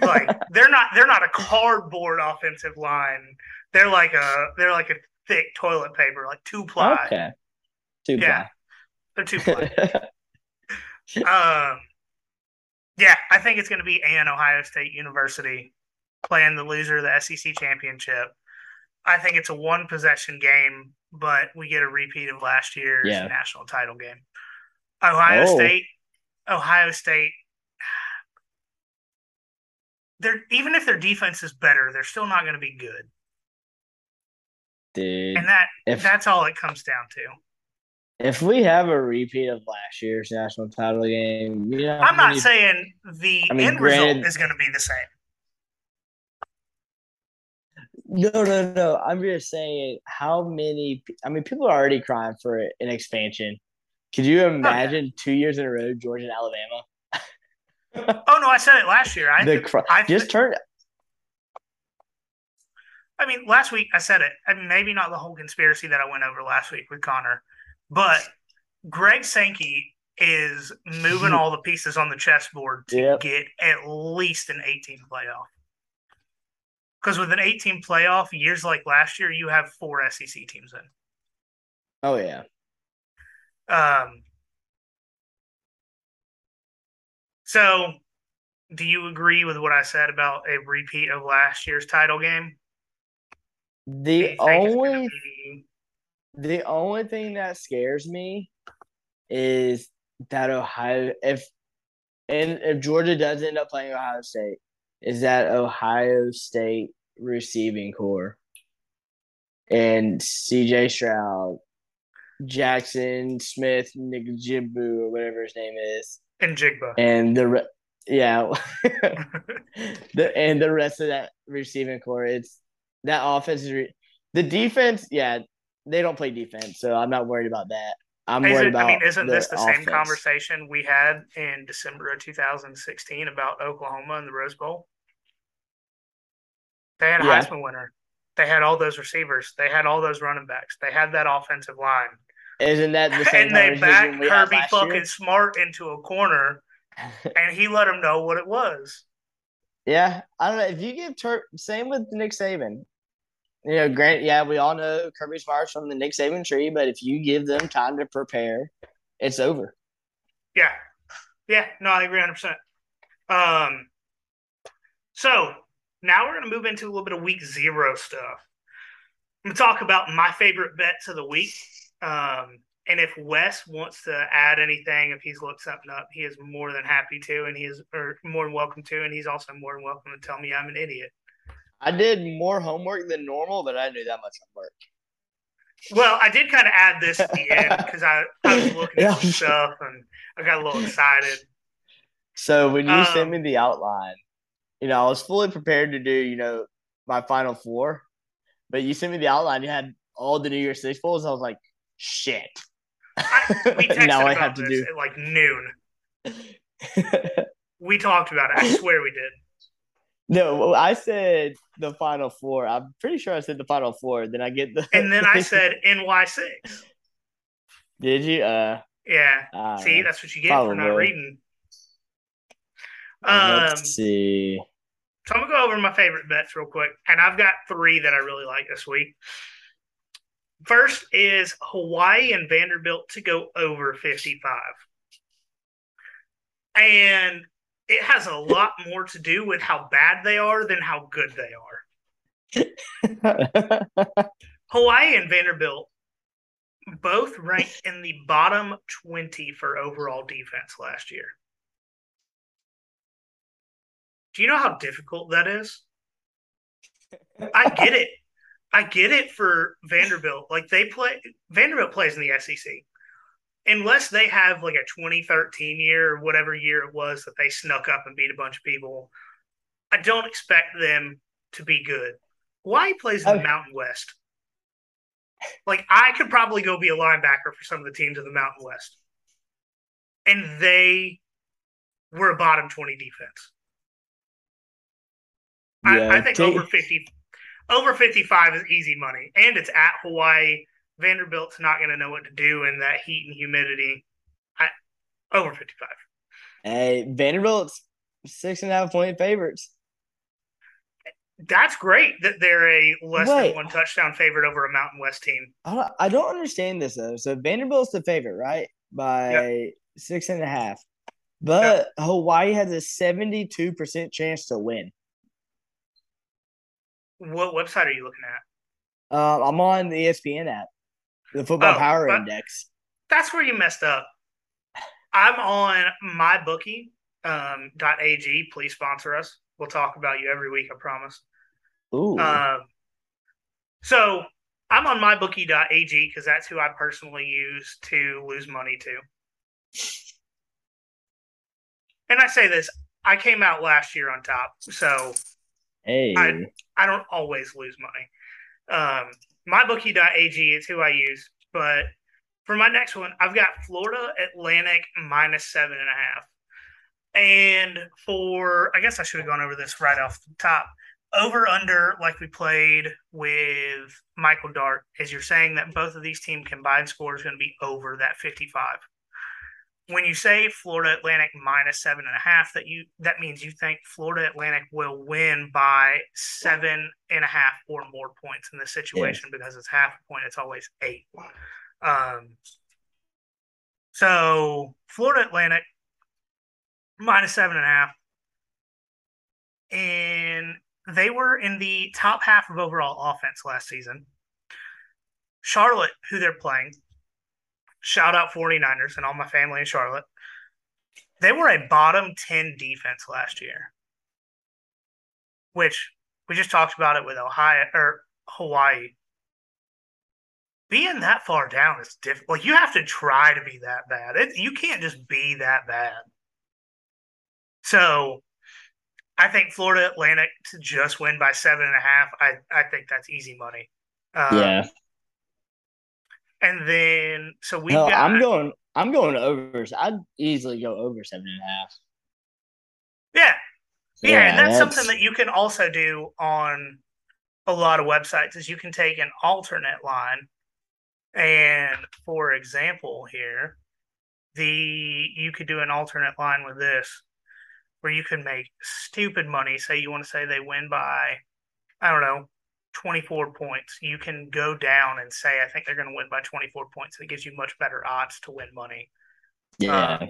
Like they're not they're not a cardboard offensive line. They're like a they're like a thick toilet paper, like two ply. okay. Two yeah, they're two play. um, yeah, I think it's going to be and Ohio State University playing the loser of the SEC championship. I think it's a one possession game, but we get a repeat of last year's Yeah. national title game. Ohio Oh. State, Ohio State. They're even if their defense is better, they're still not going to be good, Dude, and that if that's all it comes down to. if we have a repeat of last year's national title game, you know, I'm not many- saying the I mean, end result is going to be the same. No, no, no. I'm just saying how many. I mean, people are already crying for an expansion. Could you oh, imagine two years in a row, Georgia and Alabama? Oh no, I said it last year. I, the th- cry, I just turn. I mean, last week I said it. I mean, maybe not the whole conspiracy that I went over last week with Connor, but Greg Sankey is moving all the pieces on the chessboard to Yep. get at least an 18 playoff. Because with an 18 playoff, years like last year, you have four SEC teams in. Oh yeah, Um, so, do you agree with what I said about a repeat of last year's title game? The you think it's gonna only be- the only thing that scares me is that Ohio if and if Georgia does end up playing Ohio State, is that Ohio State receiving corps and CJ Stroud, Jaxon Smith, Nick Jimbu, or whatever his name is, and Jigba. and the re- yeah, the and the rest of that receiving corps. It's that offense is re- the defense. Yeah, they don't play defense, so I'm not worried about that. I'm Is worried it, about. I mean, isn't this the same conversation we had in December of 2016 about Oklahoma and the Rose Bowl? They had a Yeah. Heisman winner. They had all those receivers. They had all those running backs. They had that offensive line. Isn't that the same And they backed Kirby fucking year? Smart into a corner, and he let him know what it was. Yeah, I don't know if you give Tur same with Nick Saban. You know, Grant. Yeah, we all know Kirby Smart's from the Nick Saban tree, but if you give them time to prepare, it's over. Yeah. Yeah. No, I agree 100%. Um, so now we're going to move into a little bit of week zero stuff. I'm going to talk about my favorite bets of the week. Um, and if Wes wants to add anything, if he's looked something up, he is more than happy to, and he is or more than welcome to, and he's also more than welcome to tell me I'm an idiot. I did more homework than normal, but I didn't do that much homework. Well, I did kind of add this at the end because I, I was looking at some stuff and I got a little excited. So when you Um, sent me the outline, you know, I was fully prepared to do, you know, my final four. But you sent me the outline, you had all the New Year's Six bowls. I was like, shit. I, we texted now I have to do. at like noon. We talked about it. I swear we did. no, I said the final four. I'm pretty sure I said the final four. Then I get the. And then I said NY6. Did you? Uh, Yeah. I See, that's what you get for not reading. Um, Let's see. so I'm gonna go over my favorite bets real quick, and I've got three that I really like this week. First is Hawaii and Vanderbilt to go over 55, and it has a lot more to do with how bad they are than how good they are. Hawaii and Vanderbilt both ranked in the bottom 20 for overall defense last year. Do you know how difficult that is? I get it. I get it for Vanderbilt. Like they play Vanderbilt plays in the SEC. Unless they have like a 2013 year or whatever year it was that they snuck up and beat a bunch of people, I don't expect them to be good. Hawaii plays in the Okay. Mountain West. Like I could probably go be a linebacker for some of the teams of the Mountain West. And they were a bottom 20 defense. Yeah, I, I think take- over 50 over 55 is easy money. And it's at Hawaii. Vanderbilt's not going to know what to do in that heat and humidity. I, over 55. Hey, Vanderbilt's six and a half point favorites. That's great that they're a less Wait. than one touchdown favorite over a Mountain West team. I don't, I don't understand this though. So Vanderbilt's the favorite, right? By yep. six and a half. But yep. Hawaii has a 72% chance to win. What website are you looking at? Uh, I'm on the ESPN app, the Football oh, Power Index. That's where you messed up. I'm on mybookie um, .ag. Please sponsor us. We'll talk about you every week. I promise. Ooh. Uh, so I'm on mybookie.ag because that's who I personally use to lose money to. And I say this, I came out last year on top, so hey, I, I don't always lose money. Um, mybookie.ag is who I use, but for my next one, I've got Florida Atlantic minus seven and a half. And for, I guess I should have gone over this right off the top. Over under, like we played with Michael Dart, as you're saying that both of these team combined score is going to be over that 55. When you say Florida Atlantic minus seven and a half, that you that means you think Florida Atlantic will win by seven and a half or more points in this situation because it's half a point. It's always eight. Um, so Florida Atlantic minus seven and a half. And they were in the top half of overall offense last season. Charlotte, who they're playing, shout out 49ers and all my family in Charlotte. They were a bottom 10 defense last year, which we just talked about it with Ohio or Hawaii. Being that far down is difficult. Like you have to try to be that bad. It, you can't just be that bad. So I think Florida Atlantic to just win by seven and a half. I, I think that's easy money. Um, yeah. And then so we. got, I'm going. I'm going over. I'd easily go over seven and a half. Yeah. Yeah, yeah and that's, that's, something that you can also do on a lot of websites is you can take an alternate line and for example here the you could do an alternate line with this where you can make stupid money. Say you want to say they win by, I don't know, 24 points. You can go down and say, I think they're going to win by 24 points. It gives you much better odds to win money. Yeah. Um,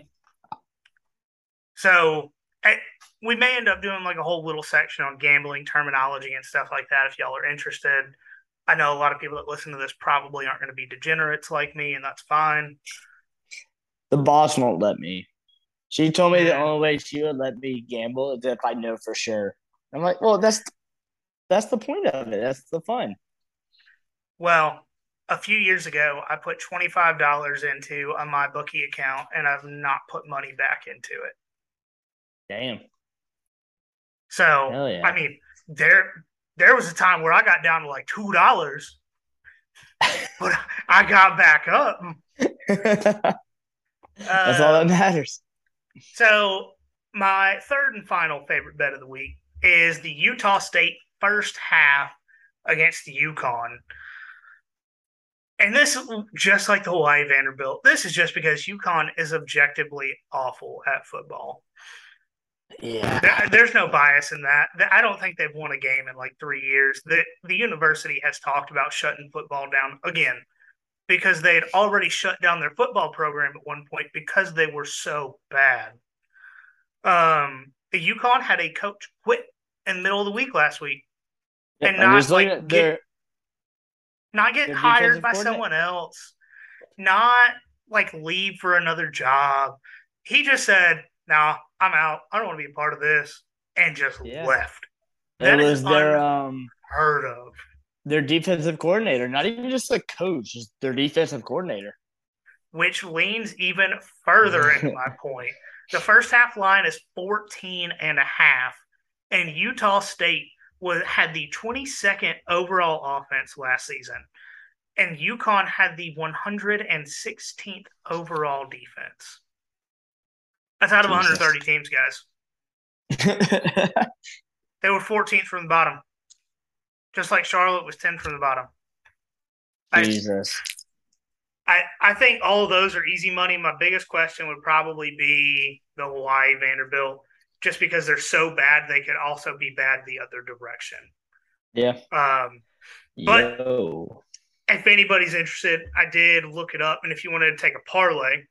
so I, we may end up doing like a whole little section on gambling terminology and stuff like that if y'all are interested. I know a lot of people that listen to this probably aren't going to be degenerates like me, and that's fine. The boss won't let me. She told me the only way she would let me gamble is if I know for sure. I'm like, well, that's that's the point of it. That's the fun. Well, a few years ago, I put twenty five dollars into a my bookie account, and I've not put money back into it. Damn. So yeah. I mean, there there was a time where I got down to like two dollars, but I got back up. That's uh, all that uh, matters. So, my third and final favorite bet of the week is the Utah State first half against UConn. And this, just like the Hawaii Vanderbilt, this is just because UConn is objectively awful at football. Yeah, there, there's no bias in that. I don't think they've won a game in like three years. The the university has talked about shutting football down again because they had already shut down their football program at one point because they were so bad. Um, the UConn had a coach quit in the middle of the week last week, yeah, and not like get, not get hired by someone else, not like leave for another job. He just said, "No, nah, I'm out. I don't want to be a part of this," and just yeah. left. That it was their um heard of their defensive coordinator, not even just a coach, just their defensive coordinator. Which leans even further into my point. The first half line is 14 and a half, and Utah State was had the 22nd overall offense last season. And UConn had the 116th overall defense. That's out of Jesus. 130 teams, guys. they were 14th from the bottom just like Charlotte was 10 from the bottom. Jesus. I, I think all those are easy money. My biggest question would probably be the Hawaii Vanderbilt, just because they're so bad, they could also be bad the other direction. Yeah. Um, but Yo. if anybody's interested, I did look it up, and if you wanted to take a parlay,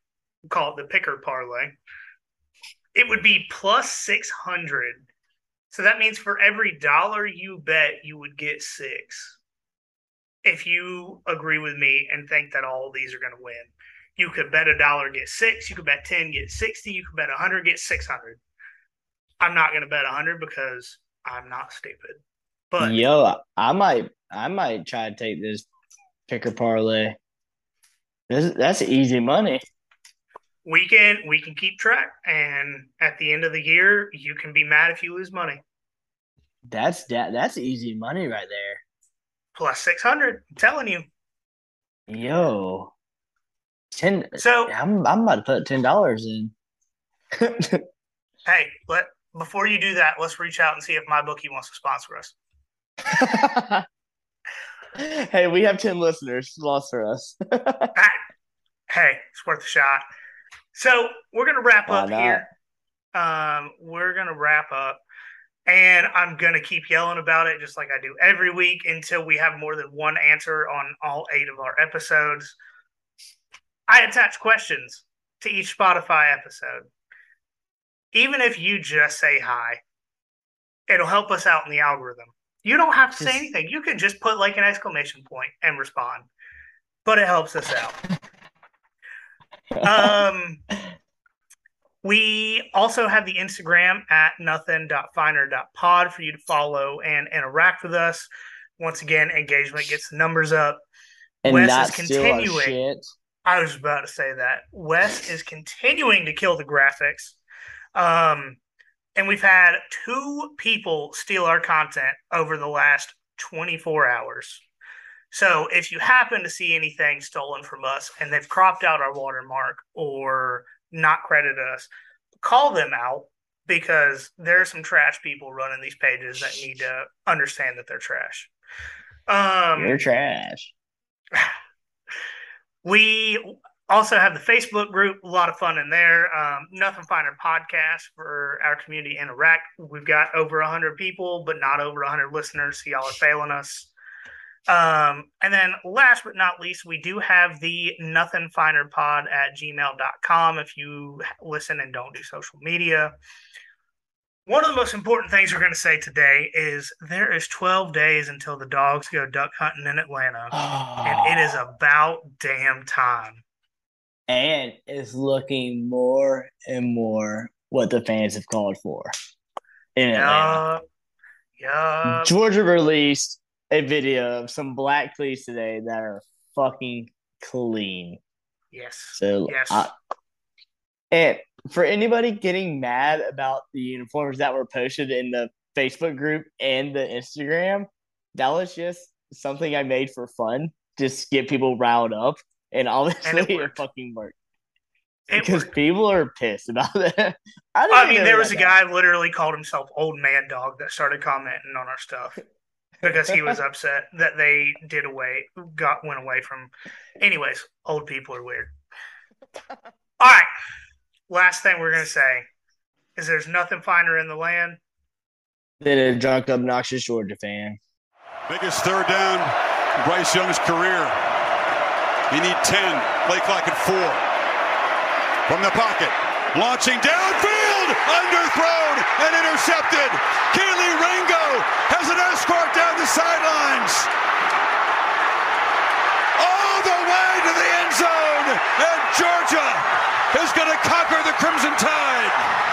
we'll call it the picker parlay. It would be plus six hundred. So that means for every dollar you bet, you would get six. If you agree with me and think that all these are going to win, you could bet a dollar, get six. You could bet 10, get 60. You could bet 100, get 600. I'm not going to bet 100 because I'm not stupid. But yo, I might, I might try to take this picker parlay. This, that's easy money. We can we can keep track, and at the end of the year, you can be mad if you lose money. That's that. That's easy money right there. Plus six hundred. I'm telling you. Yo, ten. So I'm I'm about to put ten dollars in. hey, let before you do that, let's reach out and see if my bookie wants to sponsor us. hey, we have 10 listeners. Sponsor us. hey, it's worth a shot. So we're going to wrap Why up not? here. Um, we're going to wrap up. And I'm going to keep yelling about it just like I do every week until we have more than one answer on all eight of our episodes. I attach questions to each Spotify episode. Even if you just say hi, it'll help us out in the algorithm. You don't have to say anything. You can just put like an exclamation point and respond, but it helps us out. um, we also have the Instagram at nothing.finer.pod for you to follow and interact with us. Once again, engagement gets the numbers up. And Wes is continuing. I was about to say that. Wes is continuing to kill the graphics. Um, and we've had two people steal our content over the last 24 hours. So if you happen to see anything stolen from us and they've cropped out our watermark or not credited us, call them out because there are some trash people running these pages that need to understand that they're trash. Um, You're trash. We also have the Facebook group, a lot of fun in there. Um, Nothing Finer podcast for our community interact. We've got over 100 people, but not over 100 listeners. So y'all are failing us. Um, and then last but not least, we do have the Nothing Finer pod at gmail.com if you listen and don't do social media. One of the most important things we're going to say today is there is 12 days until the dogs go duck hunting in Atlanta, oh. and it is about damn time and it's looking more and more what the fans have called for in Atlanta. Yeah. Georgia released a video of some black cleats today that are fucking clean. Yes. So yes. I, and for anybody getting mad about the uniforms that were posted in the Facebook group and the Instagram, that was just something I made for fun, just get people riled up and honestly, and it, it, fucking worked. It because worked. people are pissed about it. I, I mean, there was a guy literally called himself Old Man Dog that started commenting on our stuff because he was upset that they did away, got went away from. Anyways, old people are weird. All right, last thing we're gonna say is there's nothing finer in the land than a drunk, obnoxious Georgia fan. Biggest third down Bryce Young's career. You need 10. Play clock at four. From the pocket. Launching downfield. Underthrown and intercepted. Kelee Ringo has an escort down the sidelines. All the way to the end zone. And Georgia is going to conquer the Crimson Tide.